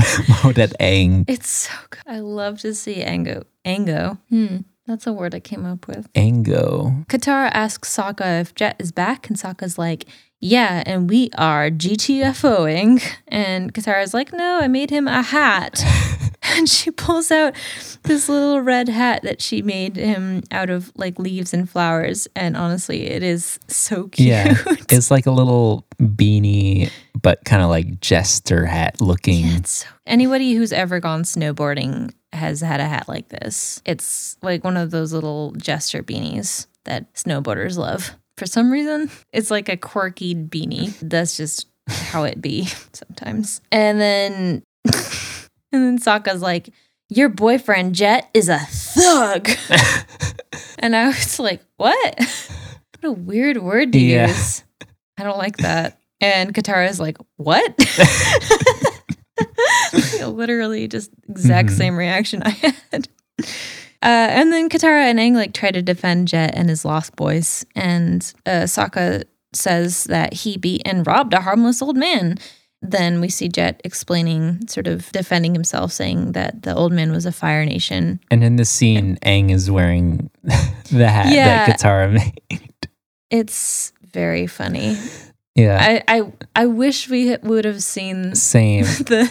mode at Aang. It's so good. I love to see Ango. Ango. Hmm. That's a word I came up with. Ango. Katara asks Sokka if Jet is back, and Sokka's like, Yeah, and we are GTFOing. And Katara's like, No, I made him a hat. and she pulls out this little red hat that she made him out of like leaves and flowers. And honestly, it is so cute. Yeah, it's like a little beanie, but kind of like jester hat looking. It's so, anybody who's ever gone snowboarding has had a hat like this. It's like one of those little jester beanies that snowboarders love. For some reason, it's like a quirky beanie. That's just how it be sometimes. And then and then Sokka's like, "Your boyfriend Jet is a thug." and I was like, "What? what a weird word to Yeah. use." I don't like that. And Katara's like, "What?" Literally, just exact Mhm. same reaction I had. Uh, and then Katara and Aang like try to defend Jet and his lost boys, and uh, Sokka says that he beat and robbed a harmless old man. Then we see Jet explaining, sort of defending himself, saying that the old man was a Fire Nation. And in this scene, Aang is wearing the hat Yeah. that Katara made. It's very funny. Yeah. I, I I wish we would have seen Same. the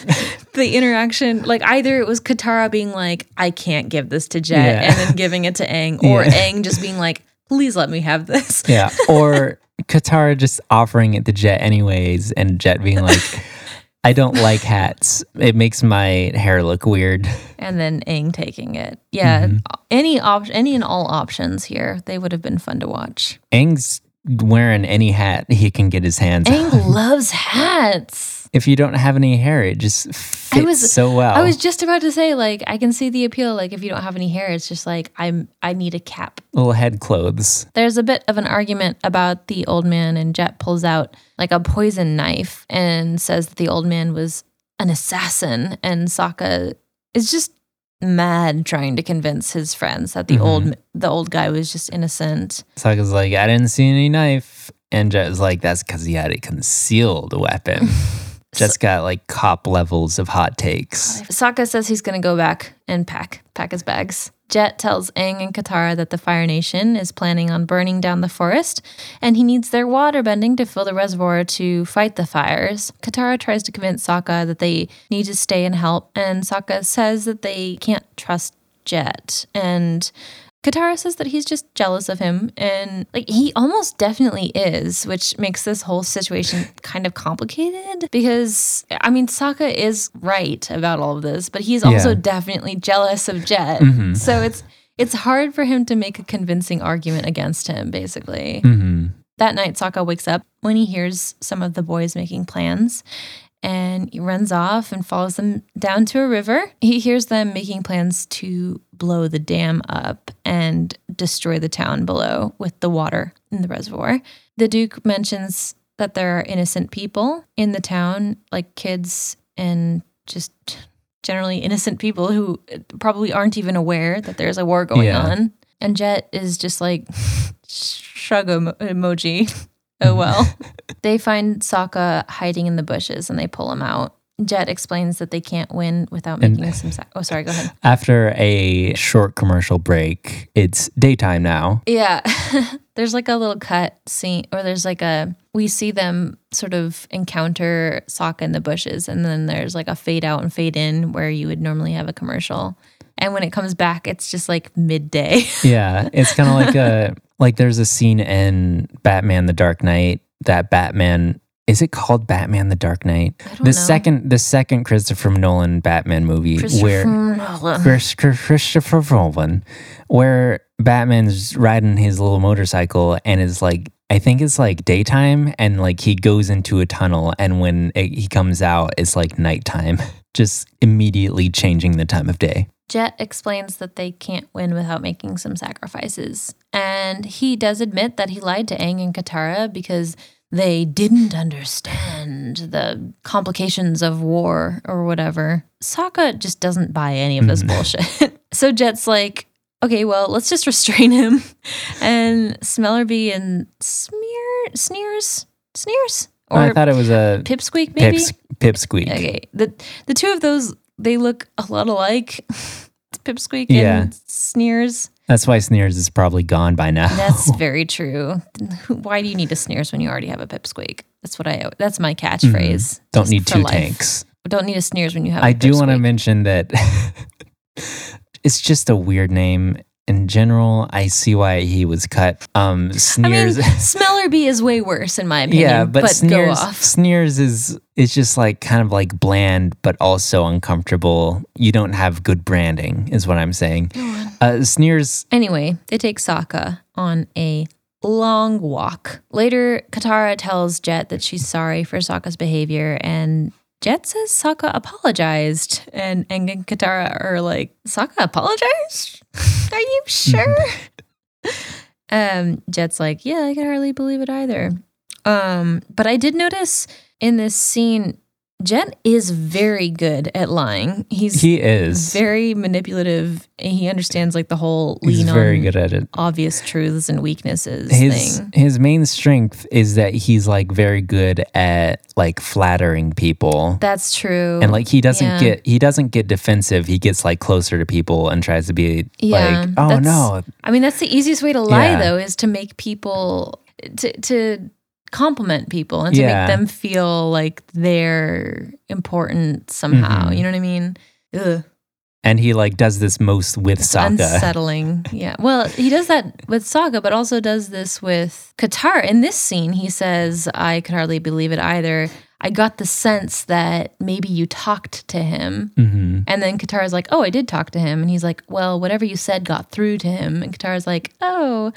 the interaction. Like either it was Katara being like, "I can't give this to Jet," Yeah. and then giving it to Aang, or Yeah. Aang just being like, "Please let me have this." Yeah. Or Katara just offering it to Jet anyways, and Jet being like, I don't like hats. It makes my hair look weird. And then Aang taking it. Yeah, Mm-hmm. any op- any and all options here. They would have been fun to watch. Aang's wearing any hat he can get his hands on. Aang loves hats. If you don't have any hair, it just fits was- so well. I was just about to say, like, I can see the appeal. Like, if you don't have any hair, it's just like I'm. I need a cap. little head clothes. There's a bit of an argument about the old man, and Jet pulls out like a poison knife and says that the old man was an assassin, and Sokka is just mad trying to convince his friends that the old mm-hmm. the old guy was just innocent. Sokka's like, I didn't see any knife. And Jet's is like, that's because he had a concealed weapon. Jet's got like cop levels of hot takes. Sokka says he's going to go back and pack pack his bags. Jet tells Aang and Katara that the Fire Nation is planning on burning down the forest, and he needs their water bending to fill the reservoir to fight the fires. Katara tries to convince Sokka that they need to stay and help, and Sokka says that they can't trust Jet. And Katara says that he's just jealous of him, and like he almost definitely is, which makes this whole situation kind of complicated because I mean Sokka is right about all of this, but he's also Yeah. definitely jealous of Jet. Mhm. So it's it's hard for him to make a convincing argument against him, basically. hmm That night, Sokka wakes up when he hears some of the boys making plans and he runs off and follows them down to a river. He hears them making plans to blow the dam up and destroy the town below with the water in the reservoir. The Duke mentions that there are innocent people in the town, like kids and just generally innocent people who probably aren't even aware that there's a war going Yeah. on. And Jet is just like shrug emo- emoji. Oh well. they find Sokka hiding in the bushes and they pull him out. Jet explains that they can't win without And- making some. Sa- oh, sorry. Go ahead. After a short commercial break, it's daytime now. Yeah. there's like a little cut scene, or there's like a, we see them sort of encounter Sokka in the bushes, and then there's like a fade out and fade in where you would normally have a commercial. And when it comes back, it's just like midday. Yeah, it's kind of like a like there's a scene in Batman: The Dark Knight that Batman is it called Batman: The Dark Knight? I don't The know. second the second Christopher Nolan Batman movie where Nolan. Chris- Christopher Nolan, where Batman's riding his little motorcycle and is like, I think it's like daytime, and like he goes into a tunnel, and when it, he comes out, it's like nighttime, just immediately changing the time of day. Jet explains that they can't win without making some sacrifices. And he does admit that he lied to Aang and Katara because they didn't understand the complications of war or whatever. Sokka just doesn't buy any of this mm-hmm. bullshit. so Jet's like, okay, well, let's just restrain him. And Smellerbee and Smear, Sneers, Sneers? Or I thought it was a Pipsqueak, maybe? pips, pipsqueak. Okay. The the two of those they look a lot alike. Pipsqueak Yeah. and Sneers. That's why Sneers is probably gone by now. That's very true. Why do you need a Sneers when you already have a Pipsqueak? That's what I. That's my catchphrase. Mm-hmm. Don't need two life. tanks. Don't need a Sneers when you have. I do want to mention that it's just a weird name. In general, I see why he was cut. Um, I mean, Smellerbee is way worse in my opinion. yeah, but, go Sneers, off. Sneers is is just like kind of like bland, but also uncomfortable. You don't have good branding, is what I'm saying. Uh, Sneers, Anyway, they take Sokka on a long walk. Later, Katara tells Jet that she's sorry for Sokka's behavior, and Jet says Sokka apologized. And Aang and Katara are like, Sokka apologized? Are you sure? um, Jet's like, yeah, I can hardly believe it either. Um, but I did notice in this scene, Jet is very good at lying. He's he is. very manipulative. and He understands like the whole lean He's very on good at it. obvious truths and weaknesses His thing. his main strength is that he's like very good at like flattering people. That's true. and like he doesn't Yeah. get he doesn't get defensive he gets like closer to people and tries to be Yeah, like oh no I mean, that's the easiest way to lie Yeah. though, is to make people to to compliment people and to Yeah. make them feel like they're important somehow. Mhm. You know what I mean? Ugh. And he like does this most with Sokka. unsettling. Yeah. Well, he does that with Sokka, but also does this with Katara. In this scene, he says, I could hardly believe it either. I got the sense that maybe you talked to him. hmm And then Katara's like, Oh, I did talk to him. And he's like, Well, whatever you said got through to him. And Katara's like, Oh,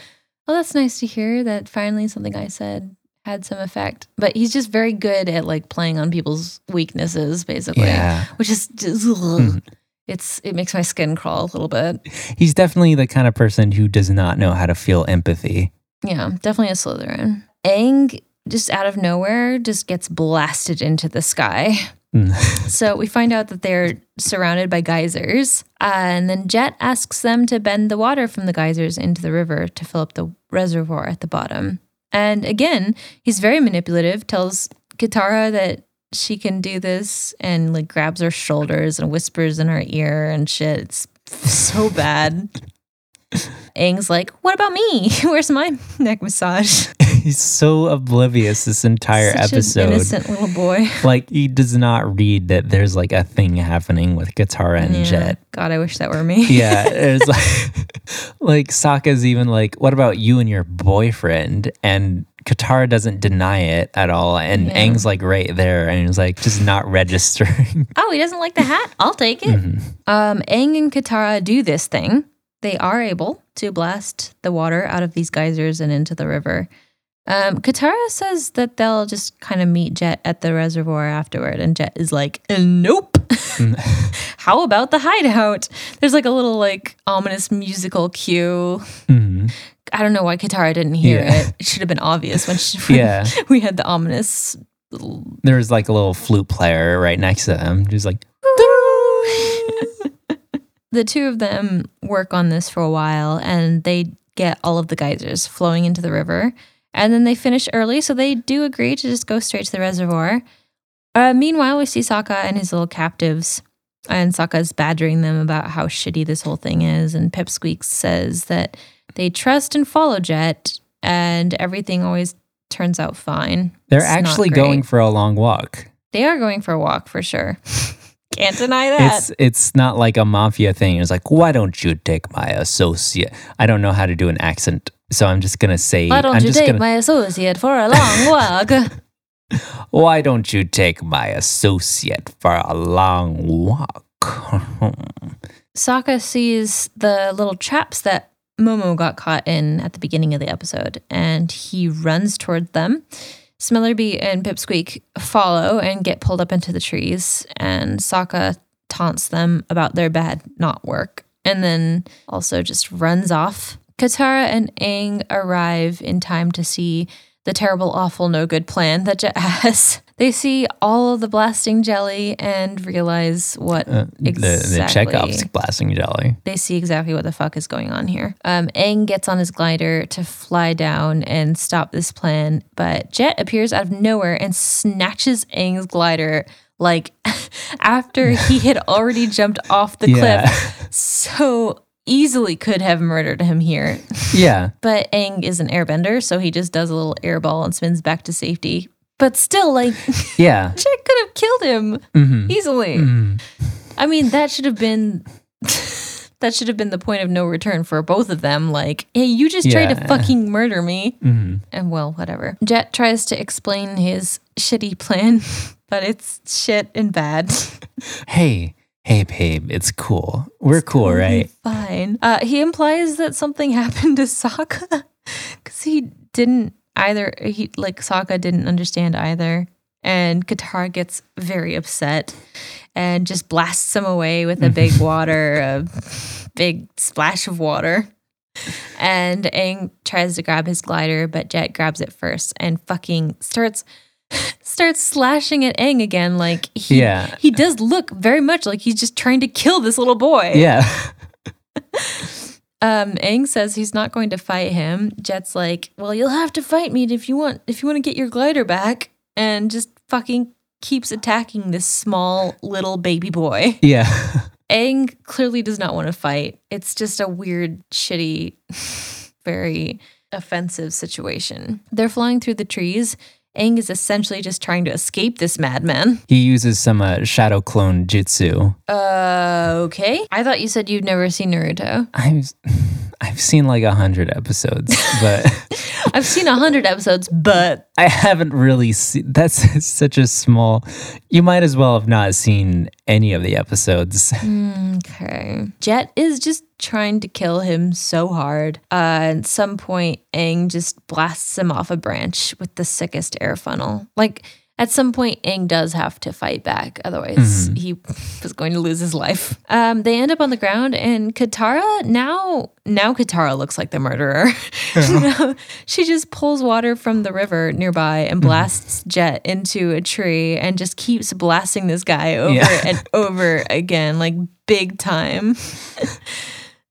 well, that's nice to hear that finally something I said had some effect. But he's just very good at like playing on people's weaknesses, basically. Yeah. Which is just, ugh. it's it makes my skin crawl a little bit. He's definitely the kind of person who does not know how to feel empathy. Yeah, definitely a Slytherin. Aang just out of nowhere just gets blasted into the sky. Mm. So we find out that they're surrounded by geysers. Uh, and then Jet asks them to bend the water from the geysers into the river to fill up the reservoir at the bottom. And again, he's very manipulative, tells Katara that she can do this and like grabs her shoulders and whispers in her ear and shit. It's so bad. Aang's like, What about me? Where's my neck massage? He's so oblivious this entire Such episode. An innocent little boy. Like he does not read that there's like a thing happening with Katara and Yeah. Jet. God, I wish that were me. Yeah, it's like like Sokka's even like, "What about you and your boyfriend?" And Katara doesn't deny it at all, and Yeah. Aang's like right there, and he's like just not registering. Oh, he doesn't like the hat? I'll take it. Mhm. Um, Aang and Katara do this thing. They are able to blast the water out of these geysers and into the river. Um, Katara says that they'll just kind of meet Jet at the reservoir afterward, and Jet is like, "Nope." How about the hideout? There's like a little like ominous musical cue. Mhm. I don't know why Katara didn't hear Yeah. it. It should have been obvious when, she, when Yeah, we had the ominous little there's like a little flute player right next to them, just like the two of them work on this for a while and they get all of the geysers flowing into the river. And then they finish early, so they do agree to just go straight to the reservoir. Uh, meanwhile, we see Sokka and his little captives, and Sokka's badgering them about how shitty this whole thing is. And Pipsqueak says that they trust and follow Jet, and everything always turns out fine. they're It's actually going for a long walk. They are going for a walk for sure. Can't deny that. It's it's not like a mafia thing. It's like, why don't you take my associate? I don't know how to do an accent, so I'm just gonna say, Why don't I'm you take gonna, my associate for a long walk? why don't you take my associate for a long walk? Sokka sees the little traps that Momo got caught in at the beginning of the episode, and he runs toward them. Smellerbee and Pipsqueak follow and get pulled up into the trees, and Sokka taunts them about their bad not work, and then also just runs off. Katara and Aang arrive in time to see the terrible, awful, no good plan that Jet has. They see all of the blasting jelly and realize what Uh, The the exactly Chekhov's blasting jelly. they see exactly what the fuck is going on here. Um, Aang gets on his glider to fly down and stop this plan, but Jet appears out of nowhere and snatches Aang's glider like after he had already jumped off the Yeah. cliff. So easily could have murdered him here. Yeah, But Aang is an airbender, so he just does a little airball and spins back to safety. But still, like, yeah. Jet could have killed him Mhm. easily. Mhm. I mean, that should have been that should have been the point of no return for both of them. Like, hey, you just tried to fucking murder me. Mhm. And well, whatever. Jet tries to explain his shitty plan, but it's shit and bad. Hey, hey, babe, it's cool. We're cool, right? Fine. Uh, he implies that something happened to Sokka because he didn't either. He like Sokka didn't understand either, and Katara gets very upset and just blasts him away with a big water, a big splash of water. And Aang tries to grab his glider, but Jet grabs it first and fucking starts starts slashing at Aang again. Like he, Yeah. he does look very much like he's just trying to kill this little boy. Yeah. Um, Aang says he's not going to fight him. Jet's like, "Well, you'll have to fight me if you want if you want to get your glider back." And just fucking keeps attacking this small little baby boy. Yeah. Aang clearly does not want to fight. It's just a weird, shitty, very offensive situation. They're flying through the trees. Aang is essentially just trying to escape this madman. He uses some uh, shadow clone jutsu. Uh, okay. I thought you said you've never seen Naruto. I've I've seen like a hundred episodes, but I've seen a hundred episodes, but I haven't really seen. That's such a small. You might as well have not seen any of the episodes. okay. Jet is just trying to kill him so hard. Uh, at some point, Aang just blasts him off a branch with the sickest air funnel. Like at some point, Aang does have to fight back, otherwise he was going to lose his life. Um, they end up on the ground, and Katara now now Katara looks like the murderer. She just pulls water from the river nearby and blasts Jet into a tree, and just keeps blasting this guy over Yeah. and over again, like big time.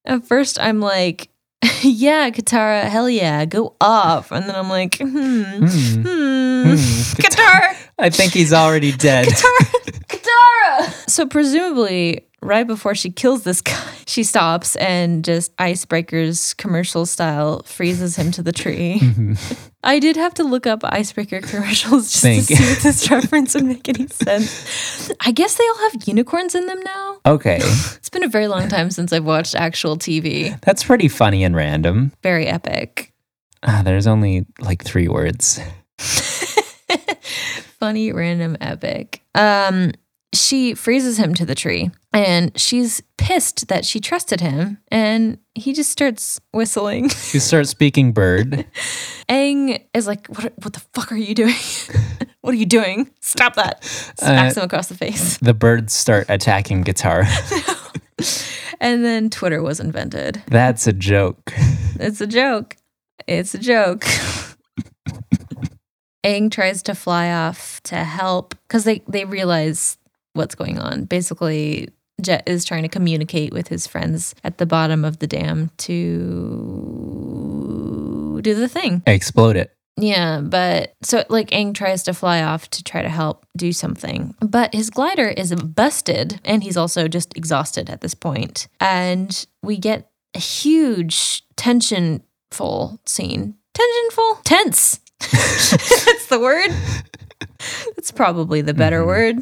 At first, I'm like. Yeah, Katara, hell yeah, go off. And then I'm like, hmm, hmm, Katara, I think he's already dead. Katara. Katara! So presumably, right before she kills this guy, she stops and just icebreakers commercial style freezes him to the tree. I did have to look up icebreaker commercials just Thank to see if this reference would make any sense. I guess they all have unicorns in them now. Okay, It's been a very long time since I've watched actual TV. that's pretty funny and random. Very epic. Ah, there's only like three words. funny random epic um she freezes him to the tree and she's pissed that she trusted him and he just starts whistling You starts speaking bird. Aang is like what, what the fuck are you doing what are you doing stop that smacks uh, him across the face The birds start attacking guitar. and then twitter was invented That's a joke. It's a joke. It's a joke. Aang tries to fly off to help because they, they realize what's going on. Basically, Jet is trying to communicate with his friends at the bottom of the dam to do the thing. Explode it. Yeah, but so like Aang tries to fly off to try to help do something, but his glider is busted and he's also just exhausted at this point. And we get a huge tensionful scene. Tensionful? Tense. That's the word. That's probably the better word.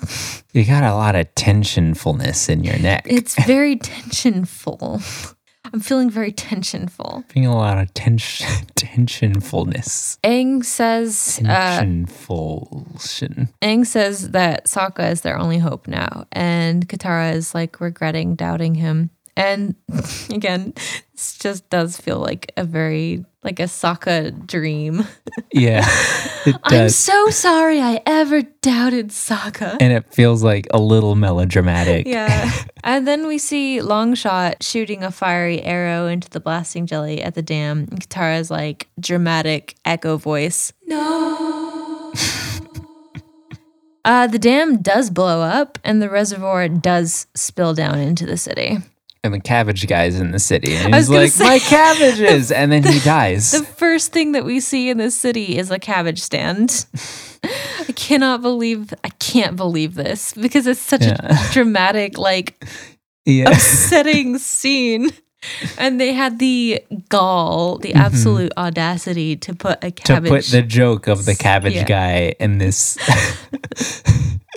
You got a lot of tensionfulness in your neck. It's very tensionful. I'm feeling very tensionful. Feeling a lot of tension, tensionfulness. Aang says, uh, Tensionfulsion. Aang says that Sokka is their only hope now, and Katara is like regretting doubting him. And again, this just does feel like a very like a Sokka dream. yeah, it I'm so sorry I ever doubted Sokka. and it feels like a little melodramatic. Yeah. and then we see Longshot shooting a fiery arrow into the blasting jelly at the dam. And Katara's like dramatic echo voice. No. uh, the dam does blow up and the reservoir does spill down into the city. And the cabbage guy's in the city. And he's like, gonna my say- cabbages. And then he dies. The first thing that we see in this city is a cabbage stand. I cannot believe I can't believe this because it's such Yeah. a dramatic like yeah. upsetting scene. And they had the gall, the absolute audacity to put a Mm-hmm. to put the joke of the cabbage Yeah. guy in this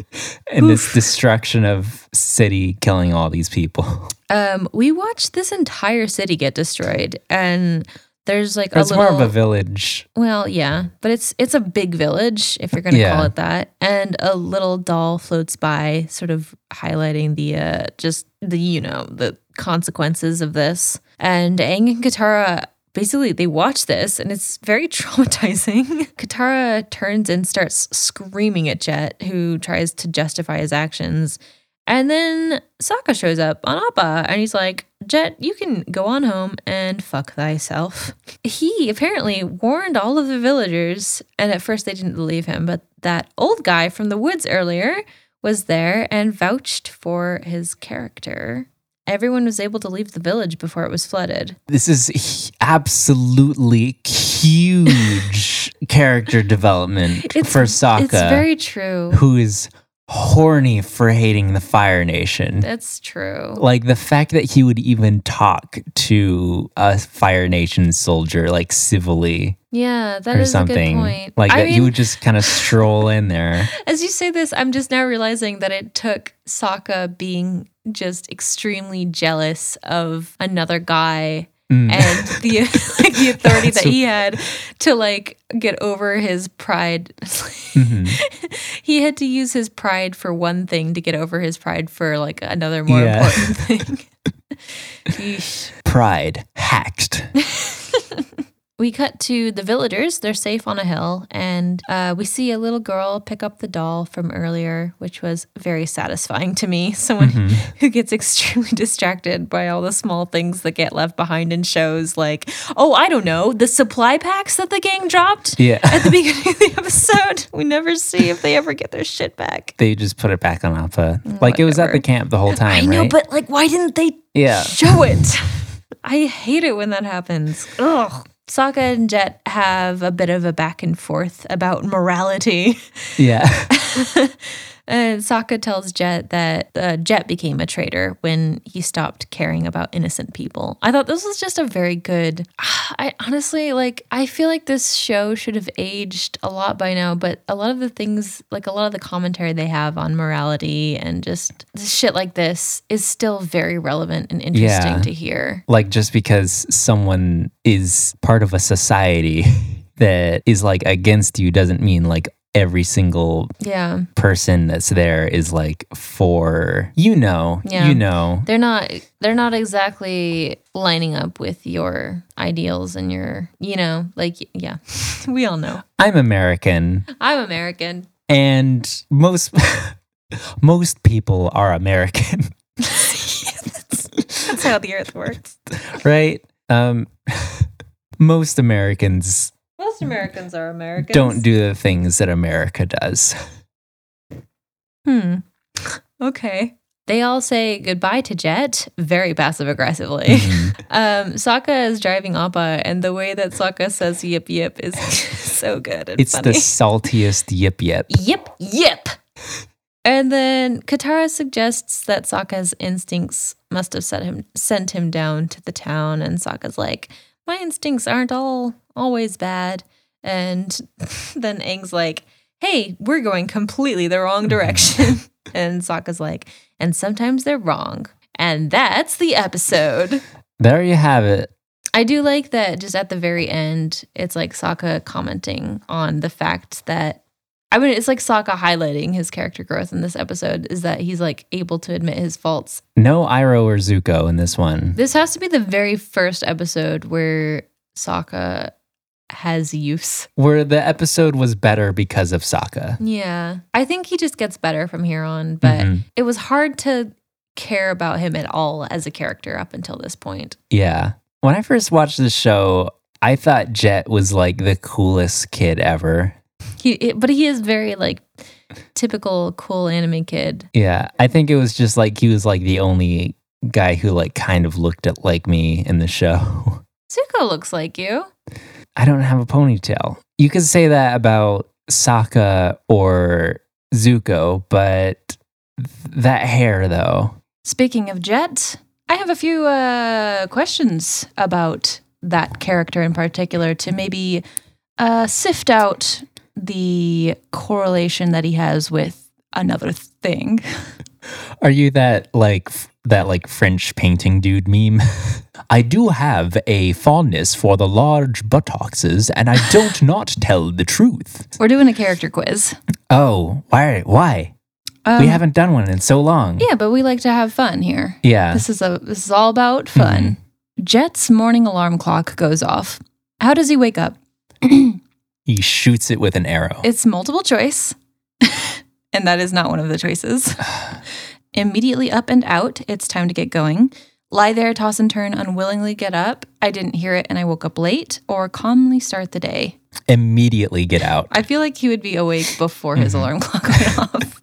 in this destruction of city killing all these people. um, we watched this entire city get destroyed, and there's like a It's little. more of a village. Well, yeah, but it's it's a big village if you're gonna call it that, and a little doll floats by, sort of highlighting the uh, just the you know the consequences of this. And Aang and Katara basically they watch this, and it's very traumatizing. Katara turns and starts screaming at Jet, who tries to justify his actions. And then Sokka shows up on Appa and he's like, Jet, you can go on home and fuck thyself. He apparently warned all of the villagers, and at first they didn't believe him, but that old guy from the woods earlier was there and vouched for his character. Everyone was able to leave the village before it was flooded. This is absolutely huge character development It's- for Sokka, It's very true. who is horny for hating the Fire Nation. That's true. Like the fact that he would even talk to a Fire Nation soldier like civilly Yeah, that or a good something. point. Like I that he would just kind of stroll in there. as you say this, I'm just now realizing that it took Sokka being just extremely jealous of another guy Mm. and the like the authority that he had to like get over his pride. Mhm. he had to use his pride for one thing to get over his pride for like another more Yeah. important thing. Pride hacked. We cut to the villagers. They're safe on a hill, and uh, we see a little girl pick up the doll from earlier, which was very satisfying to me. Someone who gets extremely distracted by all the small things that get left behind in shows, like, oh, I don't know, the supply packs that the gang dropped Yeah. at the beginning of the episode. We never see if they ever get their shit back. They just put it back on Appa. Like it was at the camp the whole time, I know, right? but like, why didn't they yeah. show it. I hate it when that happens. Ugh. Sokka and Jet have a bit of a back and forth about morality. Yeah. And Sokka tells Jet that uh, Jet became a traitor when he stopped caring about innocent people. I thought this was just a very good. I honestly like. I feel like this show should have aged a lot by now, but a lot of the things, like a lot of the commentary they have on morality and just shit like this, is still very relevant and interesting Yeah. to hear. like just because someone is part of a society that is like against you doesn't mean like every single Yeah. person that's there is like for you know Yeah. you know. They're not they're not exactly lining up with your ideals and your you know like yeah we all know. I'm american. I'm american. And most most people are american. That's how the earth works. Right? Um most americans most americans are americans don't do the things that america does hmm okay they all say goodbye to jet very passive aggressively Mhm. um Sokka is driving appa and the way that Sokka says yip yip is so good and it's funny. the saltiest yip yip Yip, yip. And then Katara suggests that Sokka's instincts must have set him sent him down to the town, and Sokka's like, "My instincts aren't all always bad." And then Aang's like, "Hey, we're going completely the wrong mm-hmm. direction." and Sokka's like, "And sometimes they're wrong." And that's the episode. there you have it I do like that just at the very end, it's like Sokka commenting on the fact that I mean it's like Sokka highlighting his character growth in this episode is that he's like able to admit his faults. no iroh or zuko in this one This has to be the very first episode where Sokka has use. where the episode was better because of Sokka. Yeah. I think he just gets better from here on, but Mhm. it was hard to care about him at all as a character up until this point. Yeah. When I first watched the show, I thought Jet was like the coolest kid ever. He it, but he is very like typical cool anime kid. Yeah. I think it was just like he was like the only guy who like kind of looked at like me in the show. Zuko looks like you. I don't have a ponytail. You could say that about Sokka or Zuko, but th- that hair though. Speaking of Jet, I have a few uh, questions about that character in particular to maybe uh, sift out the correlation that he has with another thing. Are you that like that like French painting dude meme? I do have a fondness for the large buttocks, and I don't not tell the truth. We're doing a character quiz. Oh, why? Why? Um, we haven't done one in so long. Yeah, but we like to have fun here. Yeah. This is a this is all about fun. Jet's morning alarm clock goes off. How does he wake up? He shoots it with an arrow. It's multiple choice, and that is not one of the choices. Immediately up and out, it's time to get going. Lie there, toss and turn, unwillingly get up. I didn't hear it and I woke up late, or calmly start the day. Immediately get out. I feel like he would be awake before his mm-hmm. alarm clock went off.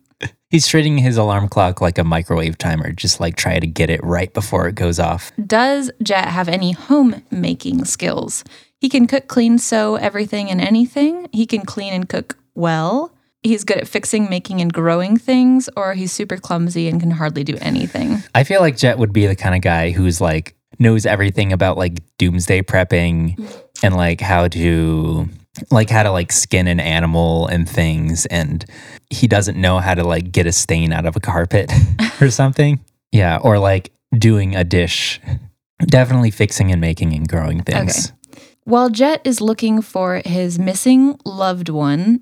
He's treating his alarm clock like a microwave timer, just like try to get it right before it goes off. Does Jet have any homemaking skills? He can cook, clean, sew everything and anything. He can clean and cook well. He's good at fixing, making, and growing things, or he's super clumsy and can hardly do anything. I feel like Jet would be the kind of guy who's like knows everything about like doomsday prepping and like how to like how to like skin an animal and things and he doesn't know how to like get a stain out of a carpet or something. Yeah, or like doing a dish. Definitely fixing and making and growing things. While Jet is looking for his missing loved one,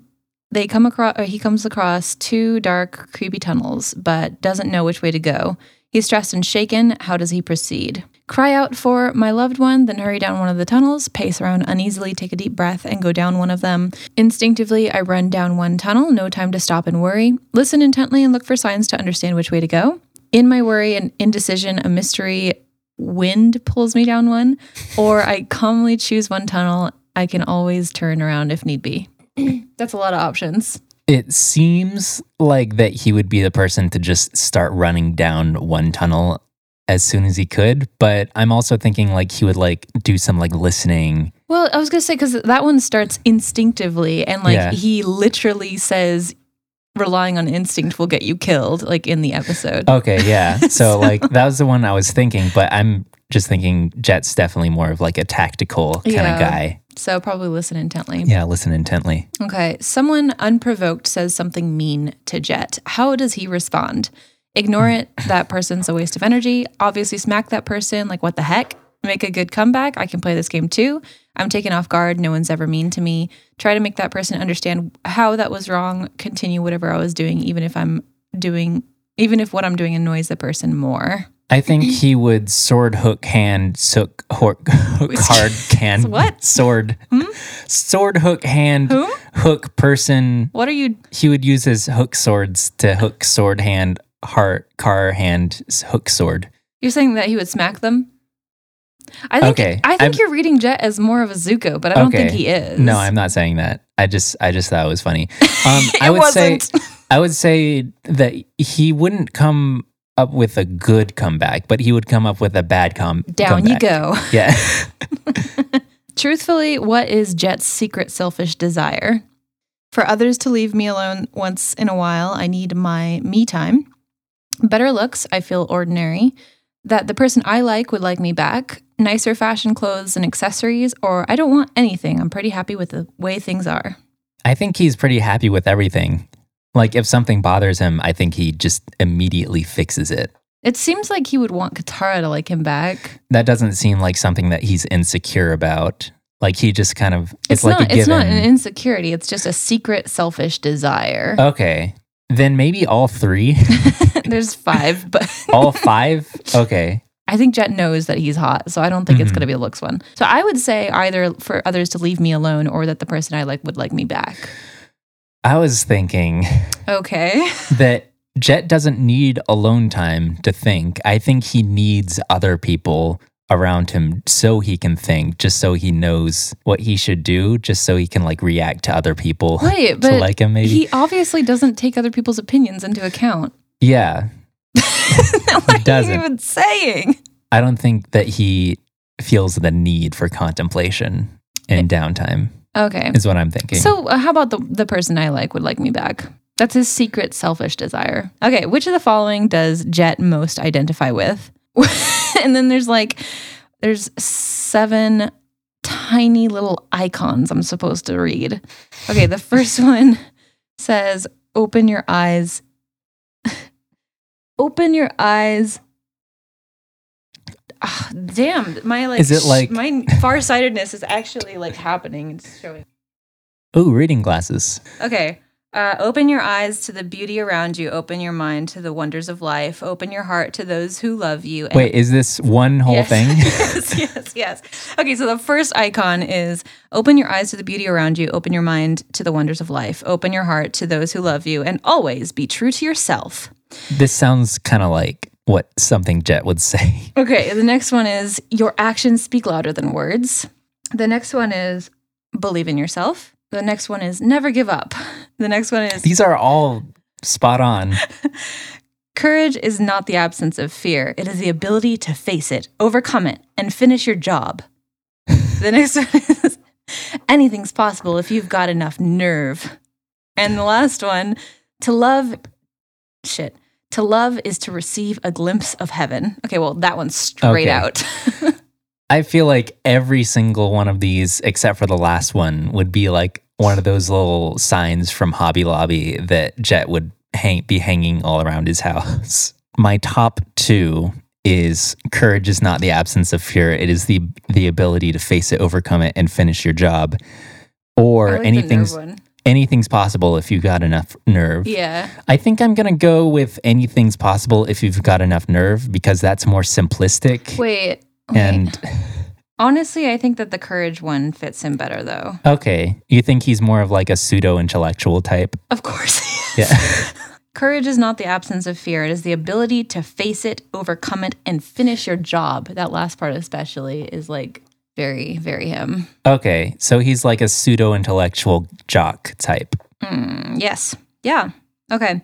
they come across or he comes across two dark, creepy tunnels, but doesn't know which way to go. He's stressed and shaken. How does he proceed? Cry out for my loved one, then hurry down one of the tunnels, pace around uneasily, take a deep breath, and go down one of them. Instinctively, I run down one tunnel, no time to stop and worry. Listen intently and look for signs to understand which way to go. In my worry and indecision, a mystery wind pulls me down one, or I calmly choose one tunnel. I can always turn around if need be. That's a lot of options. It seems like that he would be the person to just start running down one tunnel as soon as he could, but I'm also thinking like he would like do some like listening. Well, I was gonna say because that one starts instinctively, and like Yeah. he literally says, "Relying on instinct will get you killed." Like in the episode. Okay, yeah. So like that was the one I was thinking, but I'm just thinking Jet's definitely more of like a tactical kind Yeah. of guy. So probably listen intently. Yeah, listen intently. Okay, someone unprovoked says something mean to Jet. How does he respond? Ignore it. That person's a waste of energy. Obviously, smack that person. Like, what the heck? Make a good comeback. I can play this game too. I'm taken off guard. No one's ever mean to me. Try to make that person understand how that was wrong. Continue whatever I was doing, even if I'm doing, even if what I'm doing annoys the person more. I think he would sword hook hand sook hook, hook hard can What? sword sword hook hand Who? hook person. What are you? He would use his hook swords to hook sword hand heart car hand hook sword. You're saying that he would smack them? I think Okay, I think I'm- you're reading Jet as more of a Zuko, but I don't think he is. No, I'm not saying that. I just I just thought it was funny. Um, I It would wasn't. I would say that he wouldn't come up with a good comeback, but he would come up with a bad com. Down you go. Yeah. Truthfully, what is Jet's secret selfish desire? For others to leave me alone once in a while, I need my me time. Better looks, I feel ordinary. That the person I like would like me back. Nicer fashion clothes and accessories, or I don't want anything. I'm pretty happy with the way things are. I think he's pretty happy with everything. Like if something bothers him, I think he just immediately fixes it. It seems like he would want Katara to like him back. That doesn't seem like something that he's insecure about. Like he just kind of it's, It's, like not it's not an insecurity, it's just a secret selfish desire. okay. Then maybe all three? There's five, but all five? Okay. I think Jet knows that he's hot, so I don't think it's Mhm. going to be a looks one. So I would say either for others to leave me alone or that the person I like would like me back. I was thinking Okay. that Jet doesn't need alone time to think. I think he needs other people around him so he can think, just so he knows what he should do, just so he can like react to other people to but like him maybe. he obviously doesn't take other people's opinions into account. yeah. what are doesn't. you even saying? I don't think that he feels the need for contemplation in downtime, Okay. is what I'm thinking. So uh, how about the the person I like would like me back? That's his secret selfish desire. Okay, which of the following does Jet most identify with? and then there's like there's seven tiny little icons I'm supposed to read. Okay, the first one says open your eyes. open your eyes. Ah, damn, my like Is it like- my farsightedness is actually like happening. It's showing. Ooh, reading glasses. Okay. Uh, open your eyes to the beauty around you. Open your mind to the wonders of life. Open your heart to those who love you. and- Wait, is this one whole Yes. thing? yes, yes, yes. Okay, so the first icon is open your eyes to the beauty around you. Open your mind to the wonders of life. Open your heart to those who love you. And always be true to yourself. this sounds kind of like what something Jet would say. Okay, the next one is your actions speak louder than words. The next one is believe in yourself. The next one is never give up. The next one is These are all spot on. Courage is not the absence of fear, it is the ability to face it, overcome it, and finish your job. the next one is anything's possible if you've got enough nerve. And the last one, to love shit. To love is to receive a glimpse of heaven. Okay, well, that one's straight Okay. out. I feel like every single one of these, except for the last one, would be like one of those little signs from Hobby Lobby that Jet would hang, be hanging all around his house. My top two is courage is not the absence of fear; it is the the ability to face it, overcome it, and finish your job. Or like the nerve anything's one. Anything's possible if you've got enough nerve. Yeah. I think I'm gonna go with anything's possible if you've got enough nerve because that's more simplistic. Wait. wait. and honestly, I think that the courage one fits him better, though. okay, you think he's more of like a pseudo intellectual type? Of course. Yeah. Courage is not the absence of fear. It is the ability to face it, overcome it, and finish your job. That last part, especially, is like very, very him. okay, so he's like a pseudo intellectual jock type. Mm, yes. Yeah. Okay.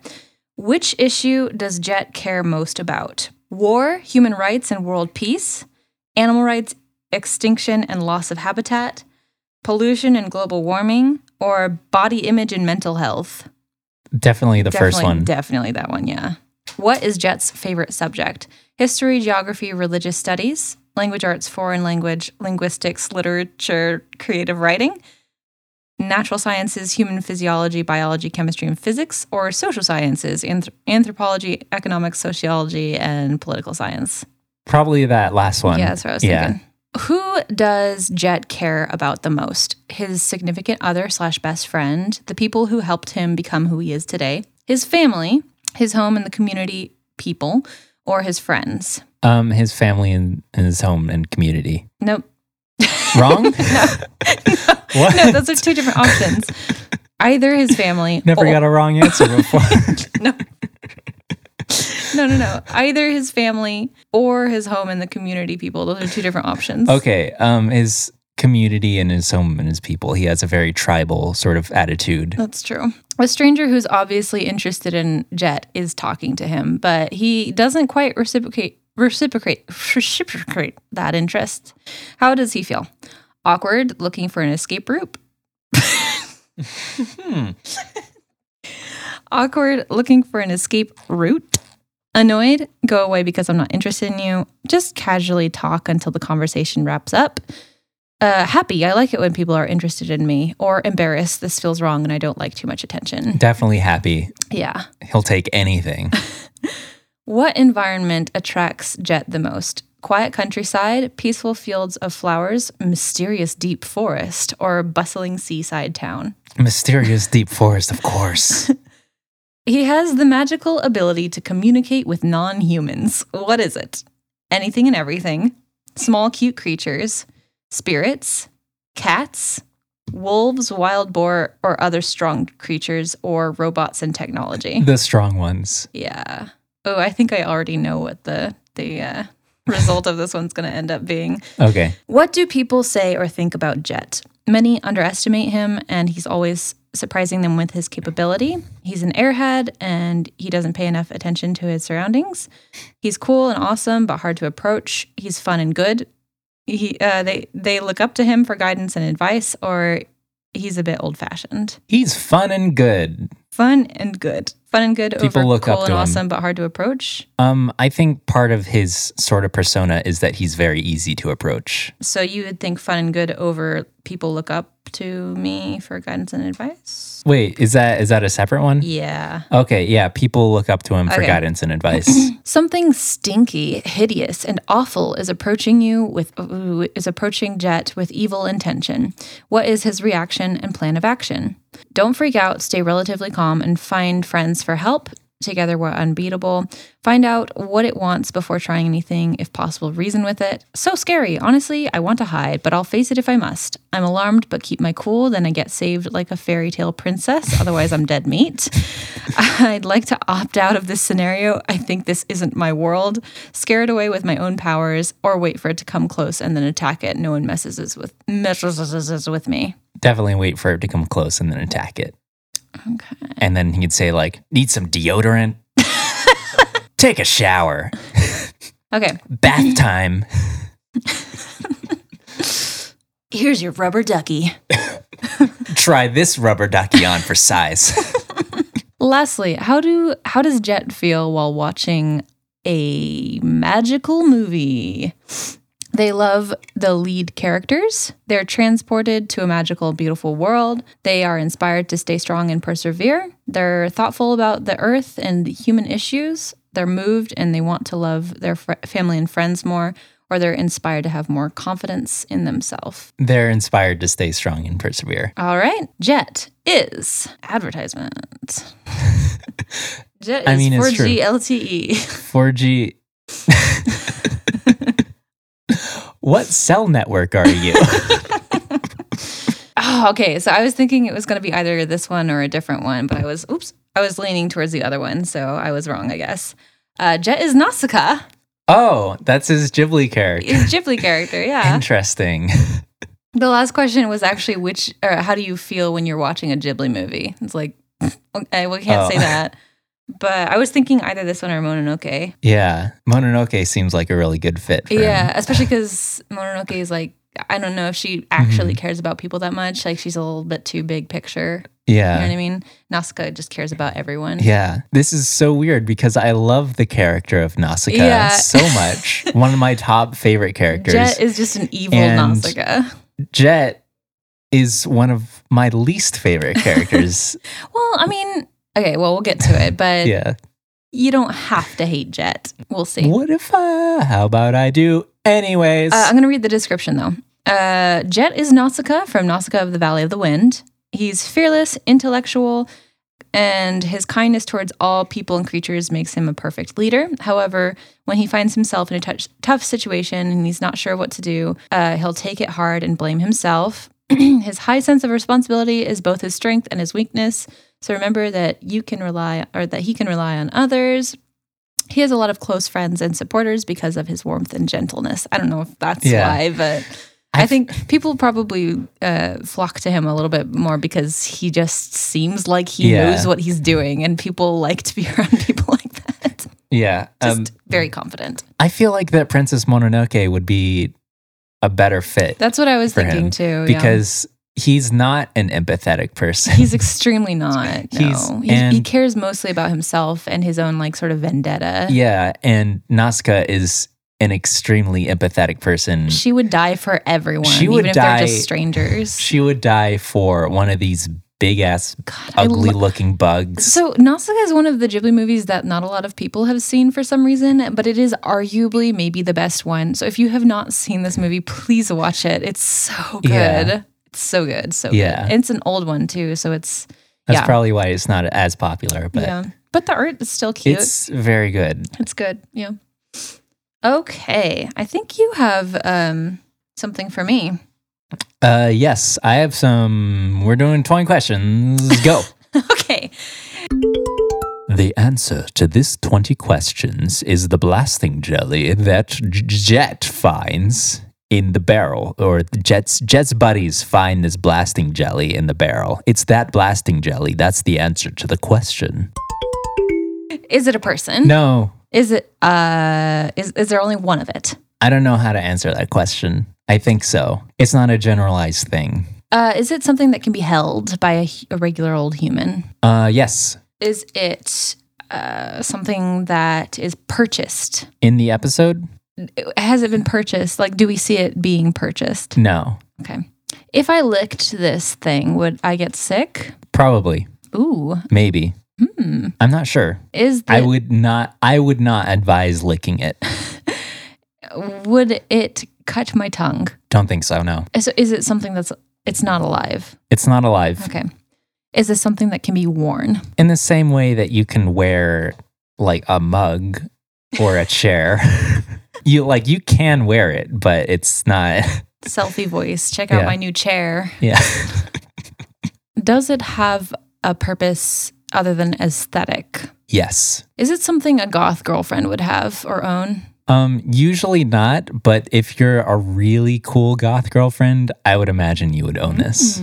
Which issue does Jet care most about? War, human rights, and world peace? Animal rights, extinction, and loss of habitat? Pollution and global warming? Or body image and mental health? Definitely the first one. Definitely that one, yeah. What is Jet's favorite subject? History, geography, religious studies, language arts, foreign language, linguistics, literature, creative writing, natural sciences, human physiology, biology, chemistry, and physics, or social sciences, anth- anthropology, economics, sociology, and political science. Probably that last one. Yeah, that's what I was Yeah. thinking. Who does Jet care about the most? His significant other slash best friend, the people who helped him become who he is today, his family, his home and the community people, or his friends? Um, his family and, and his home and community. Nope. Wrong? no. what? No, those are two different options. Either his family. Never or- got a wrong answer before. no. No, no, no. Either his family or his home and the community people. Those are two different options. okay. Um, his community and his home and his people. He has a very tribal sort of attitude. That's true. A stranger who's obviously interested in Jet is talking to him, but he doesn't quite reciprocate reciprocate reciprocate that interest. How does he feel? Awkward, looking for an escape route. Hmm. Awkward, looking for an escape route. Annoyed, go away because I'm not interested in you. Just casually talk until the conversation wraps up. Uh, happy, I like it when people are interested in me. Or embarrassed, this feels wrong and I don't like too much attention. Definitely happy. Yeah. He'll take anything. What environment attracts Jet the most? Quiet countryside, peaceful fields of flowers, mysterious deep forest, or bustling seaside town? Mysterious deep forest, of course. He has the magical ability to communicate with non humans. What is it? Anything and everything, small, cute creatures, spirits, cats, wolves, wild boar, or other strong creatures, or robots and technology. the strong ones. Yeah. Oh, I think I already know what the the uh, result of this one's going to end up being. Okay. What do people say or think about Jet? Many underestimate him, and he's always surprising them with his capability. He's an airhead, and he doesn't pay enough attention to his surroundings. He's cool and awesome, but hard to approach. He's fun and good. He uh, they they look up to him for guidance and advice, or he's a bit old fashioned. He's fun and good. Fun and good. Fun and good People over look cool up and to him. awesome, but hard to approach. Um, I think part of his sort of persona is that he's very easy to approach. So you would think fun and good over people look up to me for guidance and advice? Wait, is that is that a separate one? Yeah. Okay, yeah, people look up to him for Okay. guidance and advice. Something stinky, hideous, and awful is approaching you with ooh, is approaching Jet with evil intention. What is his reaction and plan of action? Don't freak out, stay relatively calm, and find friends for help. Together we're unbeatable. Find out what it wants before trying anything, if possible, reason with it. So scary. Honestly, I want to hide, but I'll face it if I must. I'm alarmed, but keep my cool, then I get saved like a fairy tale princess. Otherwise, I'm dead meat. I'd like to opt out of this scenario. I think this isn't my world. Scare it away with my own powers, or wait for it to come close and then attack it. No one messes with messes with me. Definitely wait for it to come close and then attack it. Okay. And then he'd say like, "Need some deodorant? Take a shower. Okay. Bath time." Here's your rubber ducky. try this rubber ducky on for size. Lastly, how do how does Jet feel while watching a magical movie? They love the lead characters. They're transported to a magical, beautiful world. They are inspired to stay strong and persevere. They're thoughtful about the earth and human issues. They're moved and they want to love their fr- family and friends more, or they're inspired to have more confidence in themselves. They're inspired to stay strong and persevere. All right. Jet is advertisement. Jet is I mean, 4G LTE. 4G. What cell network are you? Oh, okay. So I was thinking it was going to be either this one or a different one, but I was, oops, I was leaning towards the other one. So I was wrong, I guess. Uh, Jet is Nausicaa, oh, that's his Ghibli character. his Ghibli character. Yeah. Interesting. The last question was actually which, or how do you feel when you're watching a Ghibli movie? It's like, okay, we can't say Oh. that. But I was thinking either this one or Mononoke. Yeah. Mononoke seems like a really good fit for Yeah, him. especially because Mononoke is like, I don't know if she actually Mm-hmm. cares about people that much. Like she's a little bit too big picture. Yeah. You know what I mean? Nausicaa just cares about everyone. Yeah. This is so weird because I love the character of Nausicaa Yeah. so much. One of my top favorite characters. Jet is just an evil And- Nausicaa. Jet is one of my least favorite characters. Well, I mean, okay, well, we'll get to it, but yeah. you don't have to hate Jet. We'll see. What if I, how about I do anyways? Uh, I'm going to read the description though. Uh, Jet is Nausicaa from Nausicaa of the Valley of the Wind. He's fearless, intellectual, and his kindness towards all people and creatures makes him a perfect leader. However, when he finds himself in a touch, tough situation and he's not sure what to do, uh, he'll take it hard and blame himself. his high sense of responsibility is both his strength and his weakness. So remember that you can rely, or that he can rely on others. He has a lot of close friends and supporters because of his warmth and gentleness. I don't know if that's Yeah. why, but I think people probably uh, flock to him a little bit more because he just seems like he Yeah. knows what he's doing, and people like to be around people like that. yeah. Just Um, very confident. I feel like that Princess Mononoke would be a better fit That's what I was thinking too. because he's not an empathetic person. he's extremely not. No, He's- he, he cares mostly about himself and his own like sort of vendetta. yeah. And Nausicaa is an extremely empathetic person. She would die for everyone, She would even if die- they're just strangers. She would die for one of these big ass, God, ugly lo- looking bugs. So Nausicaa is one of the Ghibli movies that not a lot of people have seen for some reason, but it is arguably maybe the best one. So if you have not seen this movie, please watch it. It's so good. Yeah. It's so good. So Yeah. good. It's an old one too, so it's That's yeah. probably why it's not as popular, but yeah. But the art is still cute. it's very good. It's good. Yeah. Okay. I think you have um something for me. Uh, yes, I have some. We're doing 20 questions. Go. okay. the answer to this 20 questions is the blasting jelly that J- Jet finds in the barrel, or Jet's Jet's buddies find this blasting jelly in the barrel. It's that blasting jelly. That's the answer to the question. Is it a person? No, Is it uh is is there only one of it? I don't know how to answer that question. I think so. It's not a generalized thing. Uh is it something that can be held by a, a regular old human? Uh, yes. Is it uh something that is purchased? In the episode, Has it been purchased? Like do we see it being purchased? no, Okay. If I licked this thing, would I get sick? probably, Ooh. maybe. Hmm. I'm not sure. Is the, I would not. I would not advise licking it. would it cut my tongue? Don't think so. No, So is it something that's it's not alive? it's not alive. Okay. Is this something that can be worn? In the same way that you can wear like a mug or a chair, you like you can wear it, but it's not. Selfie voice. Check out Yeah. my new chair. Yeah. Does it have a purpose other than aesthetic? yes. Is it something a goth girlfriend would have or own? Um. Usually not, but if you're a really cool goth girlfriend, I would imagine you would own this.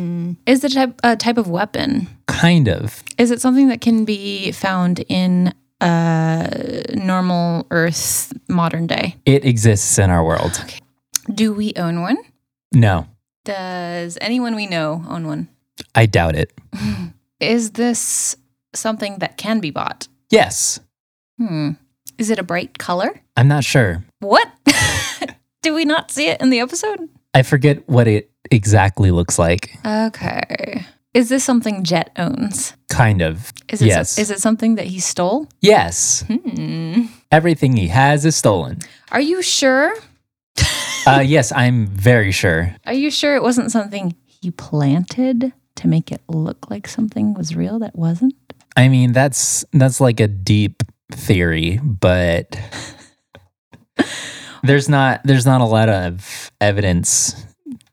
Is it a type, a type of weapon? Kind of. Is it something that can be found in uh, normal Earth modern day? It exists in our world. Okay. Do we own one? No. Does anyone we know own one? I doubt it. Is this something that can be bought? Yes. Hmm. Is it a bright color? I'm not sure. What? Do we not see it in the episode? I forget what it exactly looks like. Okay. Is this something Jet owns? Kind of. Is it Yes. is it something that he stole? Yes. Hmm. Everything he has is stolen. Are you sure? Uh, yes, I'm very sure. Are you sure it wasn't something he planted to make it look like something was real that wasn't? I mean, that's that's like a deep theory, but there's not there's not a lot of evidence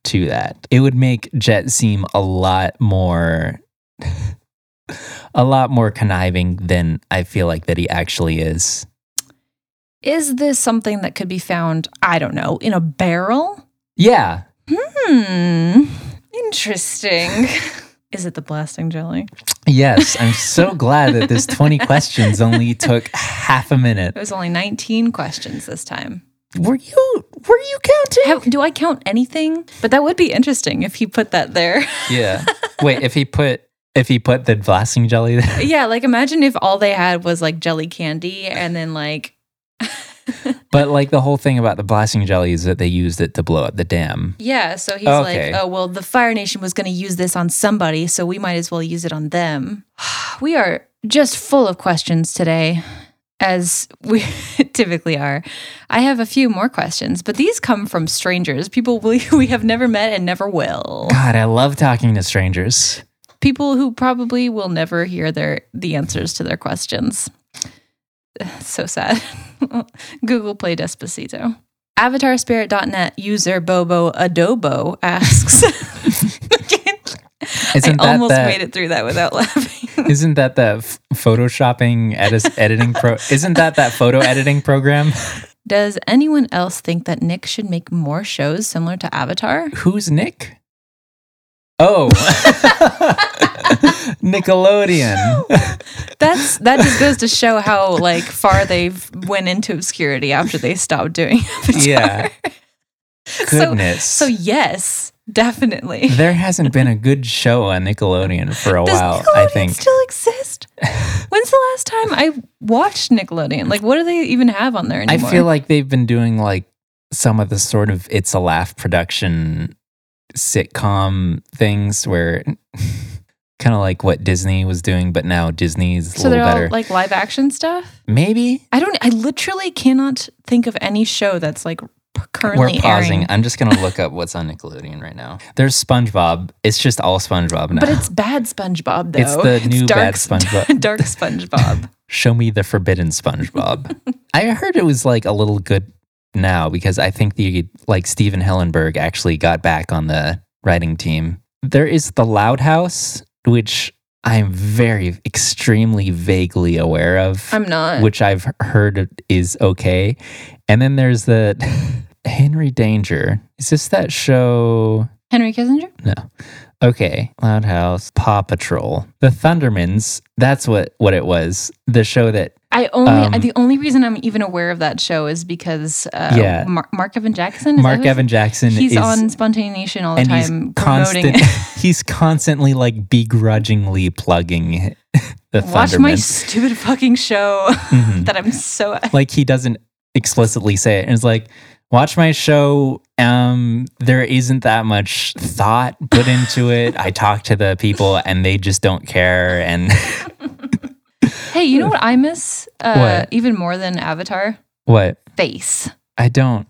to that. It would make Jet seem a lot more a lot more conniving than I feel like that he actually is. Is this something that could be found, I don't know, in a barrel? Yeah. Hmm. Interesting. Is it the blasting jelly? Yes, I'm so glad that this 20 questions only took half a minute. It was only 19 questions this time. Were you were you counting? Have, do I count anything? But that would be interesting if he put that there. Yeah. Wait, if he put if he put the blasting jelly there. yeah, like imagine if all they had was like jelly candy and then like But like the whole thing about the blasting jelly is that they used it to blow up the dam. Yeah, so he's Okay. like, oh, well, the Fire Nation was going to use this on somebody, so we might as well use it on them. We are just full of questions today, as we typically are. I have a few more questions, but these come from strangers, people we, we have never met and never will. God, I love talking to strangers. People who probably will never hear their the answers to their questions. So sad. Google Play Despacito. AvatarSpirit.net user Bobo Adobo asks. Isn't I that almost the, made it through that without laughing. Isn't that the f- photoshopping edis- editing pro? Isn't that that photo editing program? Does anyone else think that Nick should make more shows similar to Avatar? Who's Nick? Oh, Nickelodeon. That's that just goes to show how like far they've went into obscurity after they stopped doing Avatar. Yeah. Goodness. So yes, definitely. there hasn't been a good show on Nickelodeon for a Does while. Nickelodeon I think. still exist? When's the last time I watched Nickelodeon? Like, what do they even have on there anymore? I feel like they've been doing like some of the sort of it's a laugh production sitcom things where kind of like what Disney was doing, but now Disney's a so. little They're better. all like live action stuff. Maybe I don't. I literally cannot think of any show that's like currently we're pausing. airing. I'm just gonna look up what's on Nickelodeon right now. There's SpongeBob. It's just all SpongeBob now. But it's bad SpongeBob though. It's the new bad SpongeBob. dark SpongeBob. Show me the forbidden SpongeBob. I heard it was like a little good now because I think the like Stephen Hillenburg actually got back on the writing team. There is the Loud House, which I'm very extremely vaguely aware of, I'm not. which I've heard is okay. And then there's the Henry Danger. Is this that show? Henry Kissinger. No. Okay. Loud House, Paw Patrol, The Thundermans. That's what what it was. The show that I only. Um, the only reason I'm even aware of that show is because uh, Yeah. Mar- Mark Evan Jackson. is Mark Evan Jackson He's is on Spontaneous all the and he's time promoting. constant he's constantly like begrudgingly plugging the Watch my Thundermans. stupid fucking show Mhm. that I'm so. like he doesn't explicitly say it and it's like watch my show um there isn't that much thought put into it i talk to the people and they just don't care and Hey, you know what I miss uh, What? even more than Avatar? what Face. i don't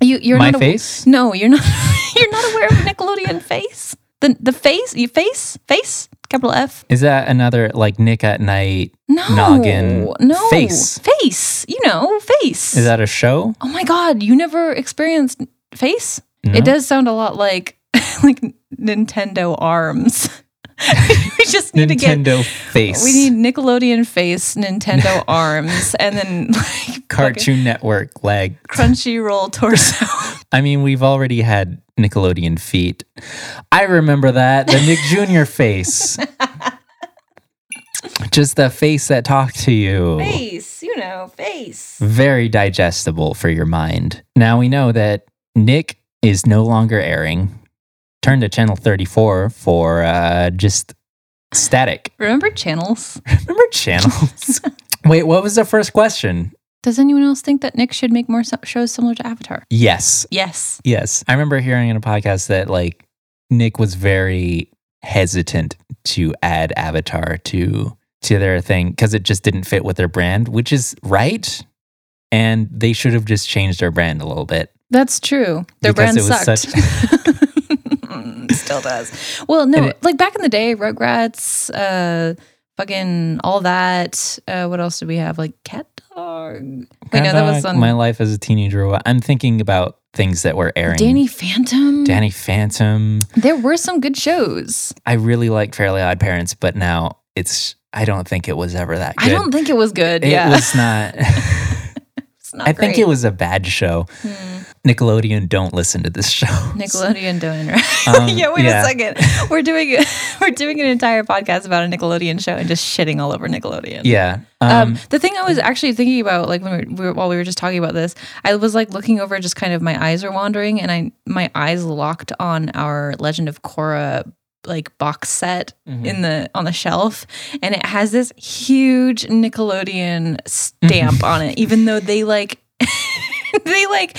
You, you're my not a- face No, you're not. you're not aware of Nickelodeon Face. The the face. You face face capital F. is that another like nick at night No, Noggin. no Face. Face. You know, face. is that a show oh my god, you never experienced face? No? It does sound a lot like like Nintendo Arms. we just need to get. nintendo face We need Nickelodeon face, Nintendo Arms, and then like cartoon network leg Crunchyroll torso. I mean, we've already had Nickelodeon feet. I remember that. The Nick Jr. face. Just the face that talked to you. face, you know, face. Very digestible for your mind. Now we know that Nick is no longer airing. Turn to channel 34 for uh, just static. Remember channels? Remember channels? Wait, what was the first question? Does anyone else think that Nick should make more so- shows similar to Avatar? Yes. Yes. Yes. I remember hearing in a podcast that like Nick was very hesitant to add Avatar to to their thing because it just didn't fit with their brand, which is right. And they should have just changed their brand a little bit. That's true. Their brand sucked. Still does. Well, no, it- like back in the day, Rugrats, uh, fucking all that. Uh, what else did we have? Like Cat Dog. Wait, no, that was on my life as a teenager. I'm thinking about things that were airing. Danny Phantom. Danny Phantom. There were some good shows. I really liked Fairly Odd Parents, but now it's I don't think it was ever that good. I don't think it was good. it yeah, was not It's not I think it was a bad show. Hmm. Nickelodeon don't listen to this show. Nickelodeon doing right. Um, yeah, wait yeah. a second. We're doing we're doing an entire podcast about a Nickelodeon show and just shitting all over Nickelodeon. Yeah. Um, Um, the thing I was actually thinking about, like when we were, we were, while we were just talking about this, I was like looking over, just kind of my eyes were wandering, and I my eyes locked on our Legend of Korra like box set Mm-hmm. in the on the shelf, and it has this huge Nickelodeon stamp on it, even though they like. they like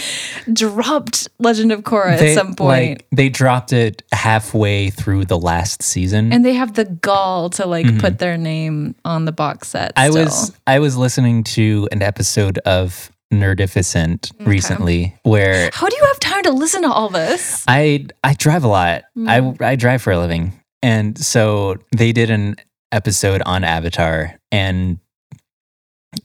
dropped Legend of Korra they, at some point. like, they dropped it halfway through the last season. and they have the gall to like put their name on the box set. Mm-hmm. I was I was listening to an episode of Nerdificent recently where How do you have time to listen to all this? I I drive a lot. Mm. I I drive for a living. And so they did an episode on Avatar and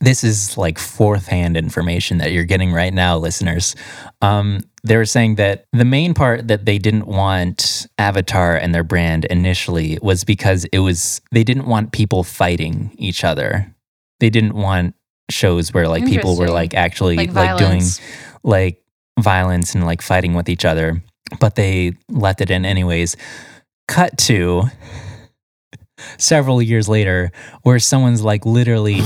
this is like fourth hand information that you're getting right now, listeners. Um, they were saying that the main part that they didn't want Avatar and their brand initially was because it was they didn't want people fighting each other. They didn't want shows where like people were like actually Like like, doing like violence and like fighting with each other, but they left it in anyways. Cut to several years later, where someone's like literally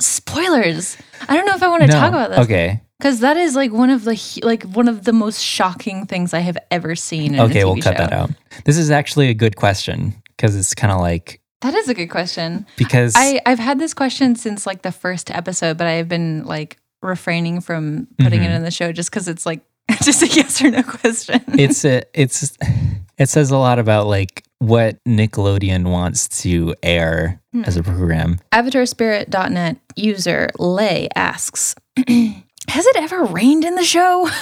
spoilers. I don't know if I want to No. talk about this. Okay, Because that is like one of the like one of the most shocking things I have ever seen. In okay, we'll cut show. that out. This is actually a good question because it's kind of like That is a good question. because I I've had this question since like the first episode, but I've been like refraining from putting Mm-hmm. it in the show just because it's like just a yes or no question. it's a it's it says a lot about like what Nickelodeon wants to air Hmm. as a program. AvatarSpirit.net user Lay asks, "Has it ever rained in the show?"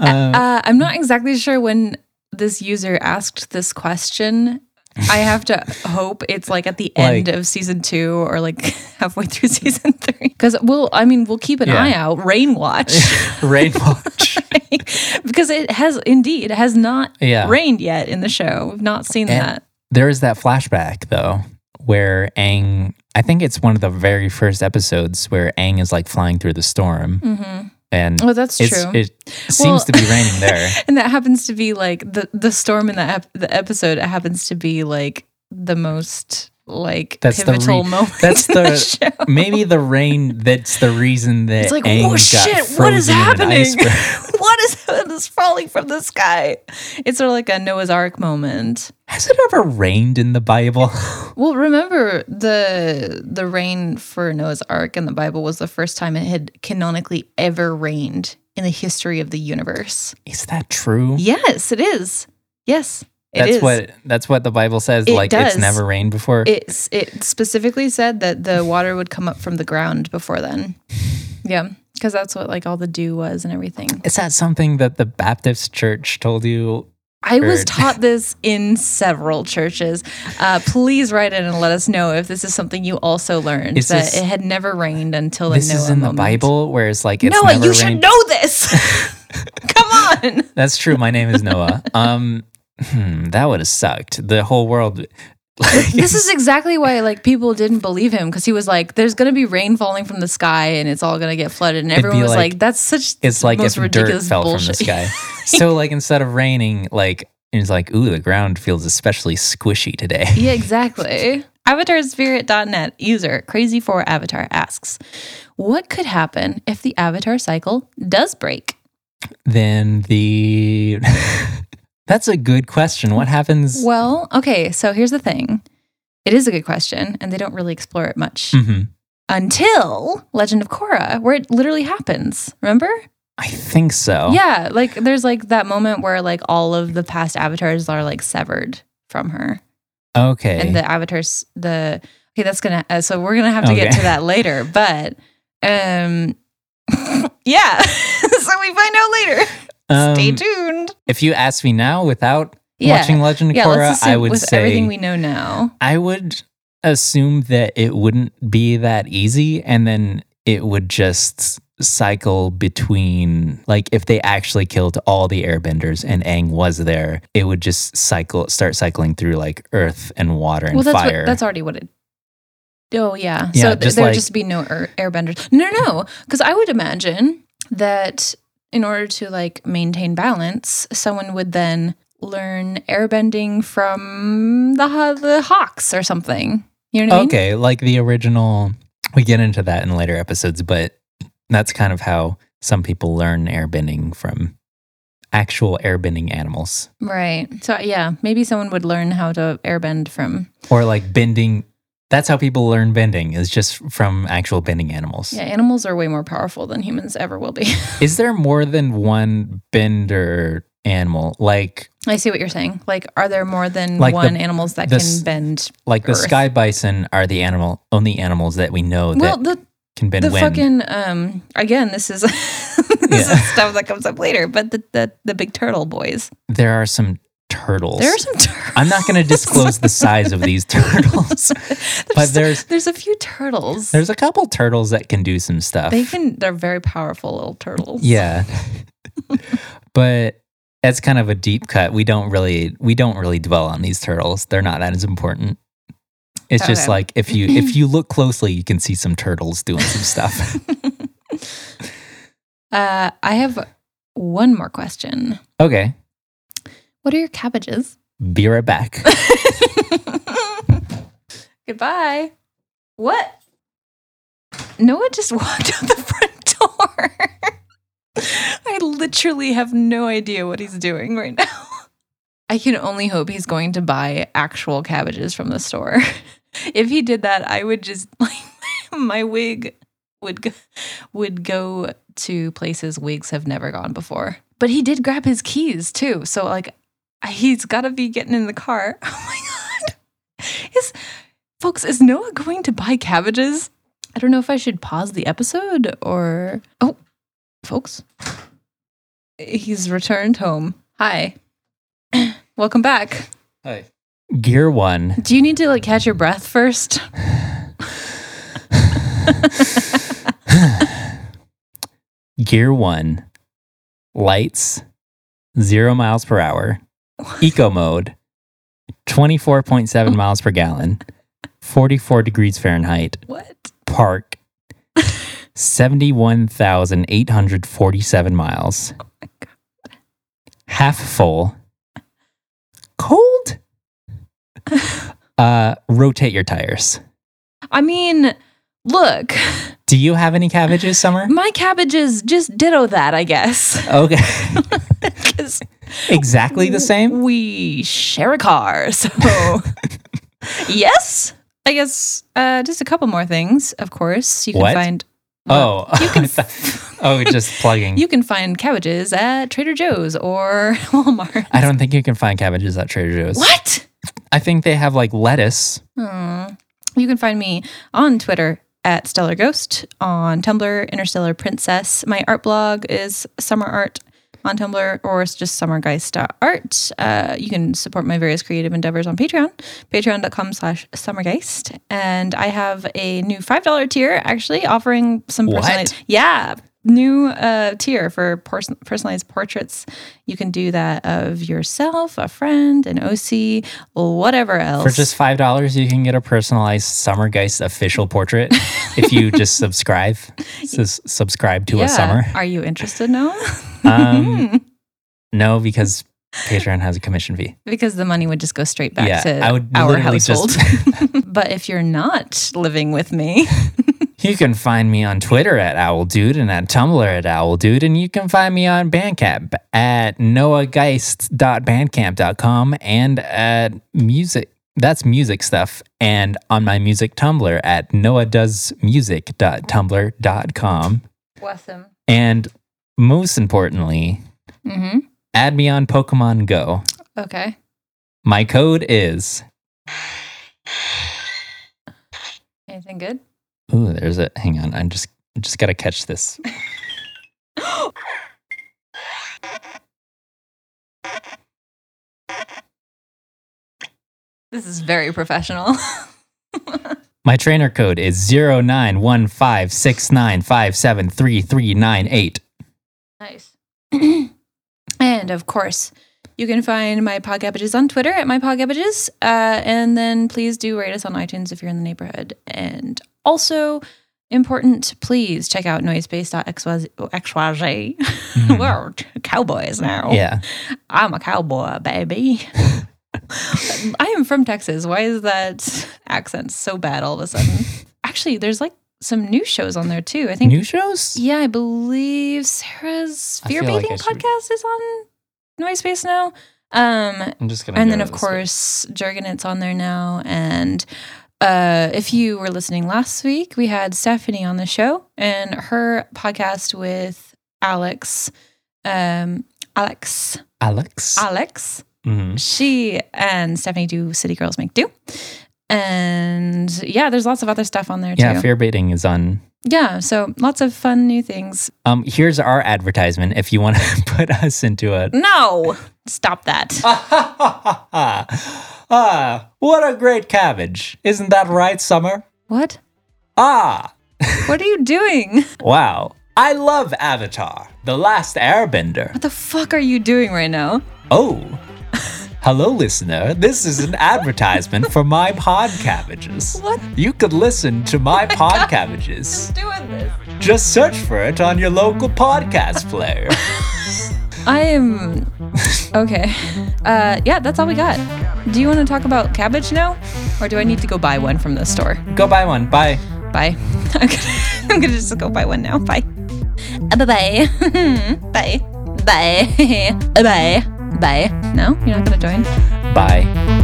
Uh, Uh, I'm not exactly sure when this user asked this question. I have to hope it's like at the end Like- of season two or like halfway through season three. Because we'll, I mean, we'll keep an Yeah. eye out. Rain watch. Rain Watch. because it has indeed has not Yeah. rained yet in the show. We've not seen And that. There is that flashback though, where Aang. I think it's one of the very first episodes where Aang is like flying through the storm, mm-hmm. And Oh, that's true. it Well- seems to be raining there. And that happens to be like the the storm in that ep- the episode. It happens to be like the most like That's the pivotal re- moment. That's the, the show. maybe the rain. That's the reason that It's like, Aang oh shit, what is happening? what is falling from the sky? It's sort of like a Noah's Ark moment. Has it ever rained in the Bible? Well, remember the the rain for Noah's Ark in the Bible was the first time it had canonically ever rained in the history of the universe. Is that true? Yes, it is. Yes, it that's is. what that's what the Bible says. It like does. it's never rained before. It's it specifically said that the water would come up from the ground before then. Yeah, because that's what like all the dew was and everything. Is that something that the Baptist Church told you? I was taught this in several churches. Uh, please write in and let us know if this is something you also learned Is that this- it had never rained until the This Noah is in the. Bible, where it's like it's Noah, you should know this. Come on. That's true. My name is Noah. Um, hmm, that would have sucked. The whole world. this is exactly why like people didn't believe him because he was like, "There's gonna be rain falling from the sky and it's all gonna get flooded," and It'd everyone was like- like, "That's such It's like most if ridiculous dirt fell bullshit." from the sky. so like instead of raining, like it's like, ooh, the ground feels especially squishy today. Yeah, exactly. AvatarSpirit.net user Crazy4Avatar asks, What could happen if the avatar cycle does break? then the that's a good question. What happens? Well, okay, so here's the thing. It is a good question, and they don't really explore it much Mhm. until Legend of Korra, where it literally happens. Remember? I think so. Yeah, like there's like that moment where like all of the past avatars are like severed from her, Okay. and the avatars the okay that's gonna uh, so we're gonna have to get to that later, but um yeah, so we find out later. Stay Um, tuned. If you ask me now, without Yeah, watching Legend of yeah. Korra, I would with say everything we know now. I would assume that it wouldn't be that easy, and then it would just cycle between like if they actually killed all the airbenders and Aang was there, it would just cycle start cycling through like earth and water and well, that's fire. what that's already what it. Oh yeah, Yeah, so th- just there would like- just be no air, airbenders. No, no, because I would imagine that in order to like maintain balance, someone would then learn airbending from the the hawks or something. You know what I mean? okay, like the original. We get into that in later episodes, but that's kind of how some people learn airbending from actual airbending animals. Right. So yeah, maybe someone would learn how to airbend from. or like bending that's how people learn bending is just from actual bending animals Yeah, animals are way more powerful than humans ever will be. is there more than one bender animal like I see what you're saying. Like, are there more than Like the- one animals that the can bend? like the sky bison are the animal only animals that we know Well, that the can bend the wind fucking um again this is this Yeah. is stuff that comes up later but the, the the big turtle boys there are some turtles there are some turtles i'm not going to disclose the size of these turtles but there's there's a few turtles there's a couple turtles that can do some stuff they can they're very powerful little turtles Yeah. but that's kind of a deep cut. We don't really we don't really dwell on these turtles. They're not that as important. It's just like if you if you look closely, you can see some turtles doing some stuff. uh i have one more question okay. What are your cabbages? Be right back. goodbye. What? Noah just walked out the front door. I literally have no idea what he's doing right now. I can only hope he's going to buy actual cabbages from the store. If he did that i would just like my wig would go, would go to places wigs have never gone before. But he did grab his keys too. So like he's got to be getting in the car oh my god is folks is noah going to buy cabbages i don't know if i should pause the episode or oh folks he's returned home hi welcome back Hi. Gear one. do you need to like catch your breath first Gear one. Lights. Zero miles per hour. Eco mode. 24.7 miles per gallon. 44 degrees Fahrenheit. what Park. 71,847 miles. Half full. Cold? Uh, rotate your tires. i mean look Do you have any cabbages, Summer? my cabbages just ditto that i guess Okay. exactly the same? we share a car so yes i guess uh just a couple more things of course you can What? find Oh, you can oh, just plugging. you can find cabbages at trader joe's or walmart I don't think you can find cabbages at Trader Joe's. what I think they have like lettuce. Aw. you can find me on twitter at stellar ghost on tumblr interstellar princess my art blog is summer art on Tumblr or it's just summergeist.art. Uh, you can support my various creative endeavors on Patreon, patreon.com slash summergeist. And I have a new $5 tier actually offering some What? personalized, yeah, new uh, tier for pers- personalized portraits. You can do that of yourself, a friend, an OC, whatever else. For just five dollars, you can get a personalized Summergeist official portrait if you just subscribe. Sus- subscribe to yeah. a summer. Are you interested, Noah? Um, no, because Patreon has a commission fee. because the money would just go straight back Yeah, to I would our household. just- but if you're not living with me, You can find me on Twitter at OwlDude and at Tumblr at OwlDude. And you can find me on Bandcamp at noahgeist.bandcamp.com and at music. That's music stuff. And on my music Tumblr at noahdoesmusic.tumblr.com. Awesome. And most importantly, Mm-hmm. add me on Pokemon Go. Okay. My code is. Anything good? Ooh, there's a. Hang on. I'm just. Just gotta catch this. This is very professional. My trainer code is 091569573398. nice. and of course, you can find my Podcabbages on Twitter at my Podcabbages. Uh, and then please do rate us on iTunes if you're in the neighborhood. And also, important, please check out noisepace.xyz. We're cowboys now. Yeah. I'm a cowboy, baby. I am from Texas. Why is that accent so bad all of a sudden? Actually, there's like some new shows on there too. I think. New shows? yeah, I believe Sarah's fear like baiting should- podcast is on Noisepace now. Um, I'm just gonna. and then of course, course Jurgenit's on there now. And uh, if you were listening last week, we had Stephanie on the show and her podcast with Alex. Um, Alex. Alex. Alex Mhm. she and Stephanie do City Girls Make Do. And yeah, there's lots of other stuff on there too. Yeah, fear baiting is on. yeah, so lots of fun new things. Um, here's our advertisement. If you want to put us into a. No, stop that. ah, what a great cabbage! Isn't that right, Summer? What? Ah, What are you doing? wow! I love Avatar: The Last Airbender. What the fuck are you doing right now? Oh. Hello, listener. This is an advertisement for my pod cabbages. What? You could listen to my pod cabbages. Doing this. Just search for it on your local podcast player. I am okay. Uh, yeah, that's all we got. Do you want to talk about cabbage now, or do I need to go buy one from the store? Go buy one. Bye. Bye. I'm gonna, I'm gonna just go buy one now. Bye. Bye bye. Bye. Bye. Bye. Bye. No, you're not gonna join. Bye.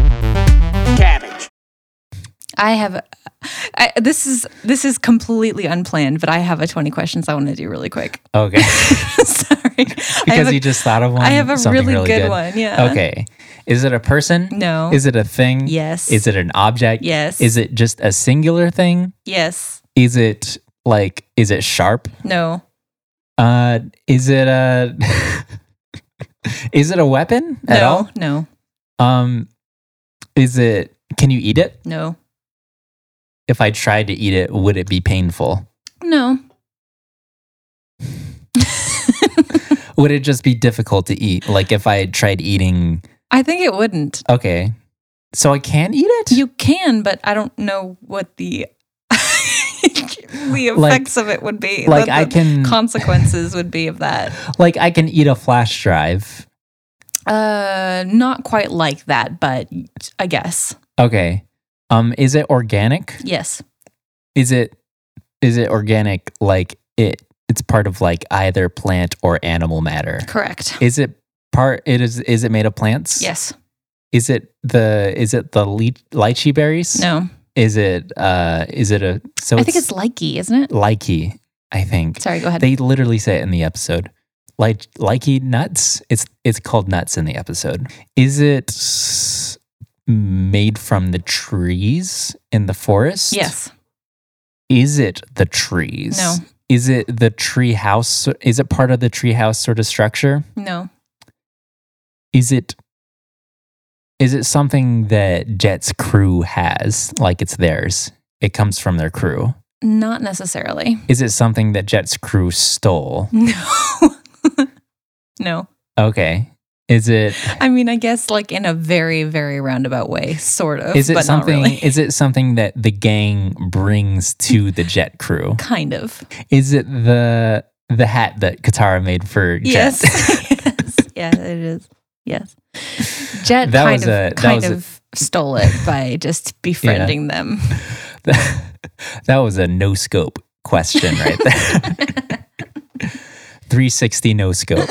I have. I, this is this is completely unplanned, but I have a 20 questions I want to do really quick. Okay. Sorry. Because a, you just thought of one. I have a something really, good, one. Yeah. Okay. Is it a person? No. Is it a thing? Yes. Is it an object? Yes. Is it just a singular thing? Yes. Is it like is it sharp? No. Uh is it a Is it a weapon at no. all? No. Um is it can you eat it? No. If I tried to eat it, would it be painful? No. Would it just be difficult to eat? Like if I tried eating I think it wouldn't. Okay. So I can eat it? You can, but I don't know what the the Like- effects of it would be. like I the can consequences would be of that. like I can eat a flash drive. Uh, not quite like that, but I guess Okay. Um is it organic? yes. Is it is it organic like it it's part of like either plant or animal matter? Correct. Is it part it is is it made of plants? Yes. Is it the is it the ly- lychee berries? No. Is it uh is it a so I think it's likey, isn't it? likey, I think. Sorry, go ahead. They literally say it in the episode. Like likey nuts. It's it's called nuts in the episode. Is it made from the trees in the forest? yes. Is it the trees? No. Is it the tree house? Is it part of the tree house sort of structure? No. Is it is it something that Jet's crew has, like it's theirs? It comes from their crew. Not necessarily. Is it something that Jet's crew stole? No. no. Okay. Is it I mean, I guess like in a very, very roundabout way, sort of. is it something really. is it something that the gang brings to the Jet crew? kind of. Is it the the hat that Katara made for Jet? Yes. yes. Yeah, it is. Yes. Jet That kind of a- kind was a- of stole it by just befriending them. that was a no scope question right there. 360 no scope.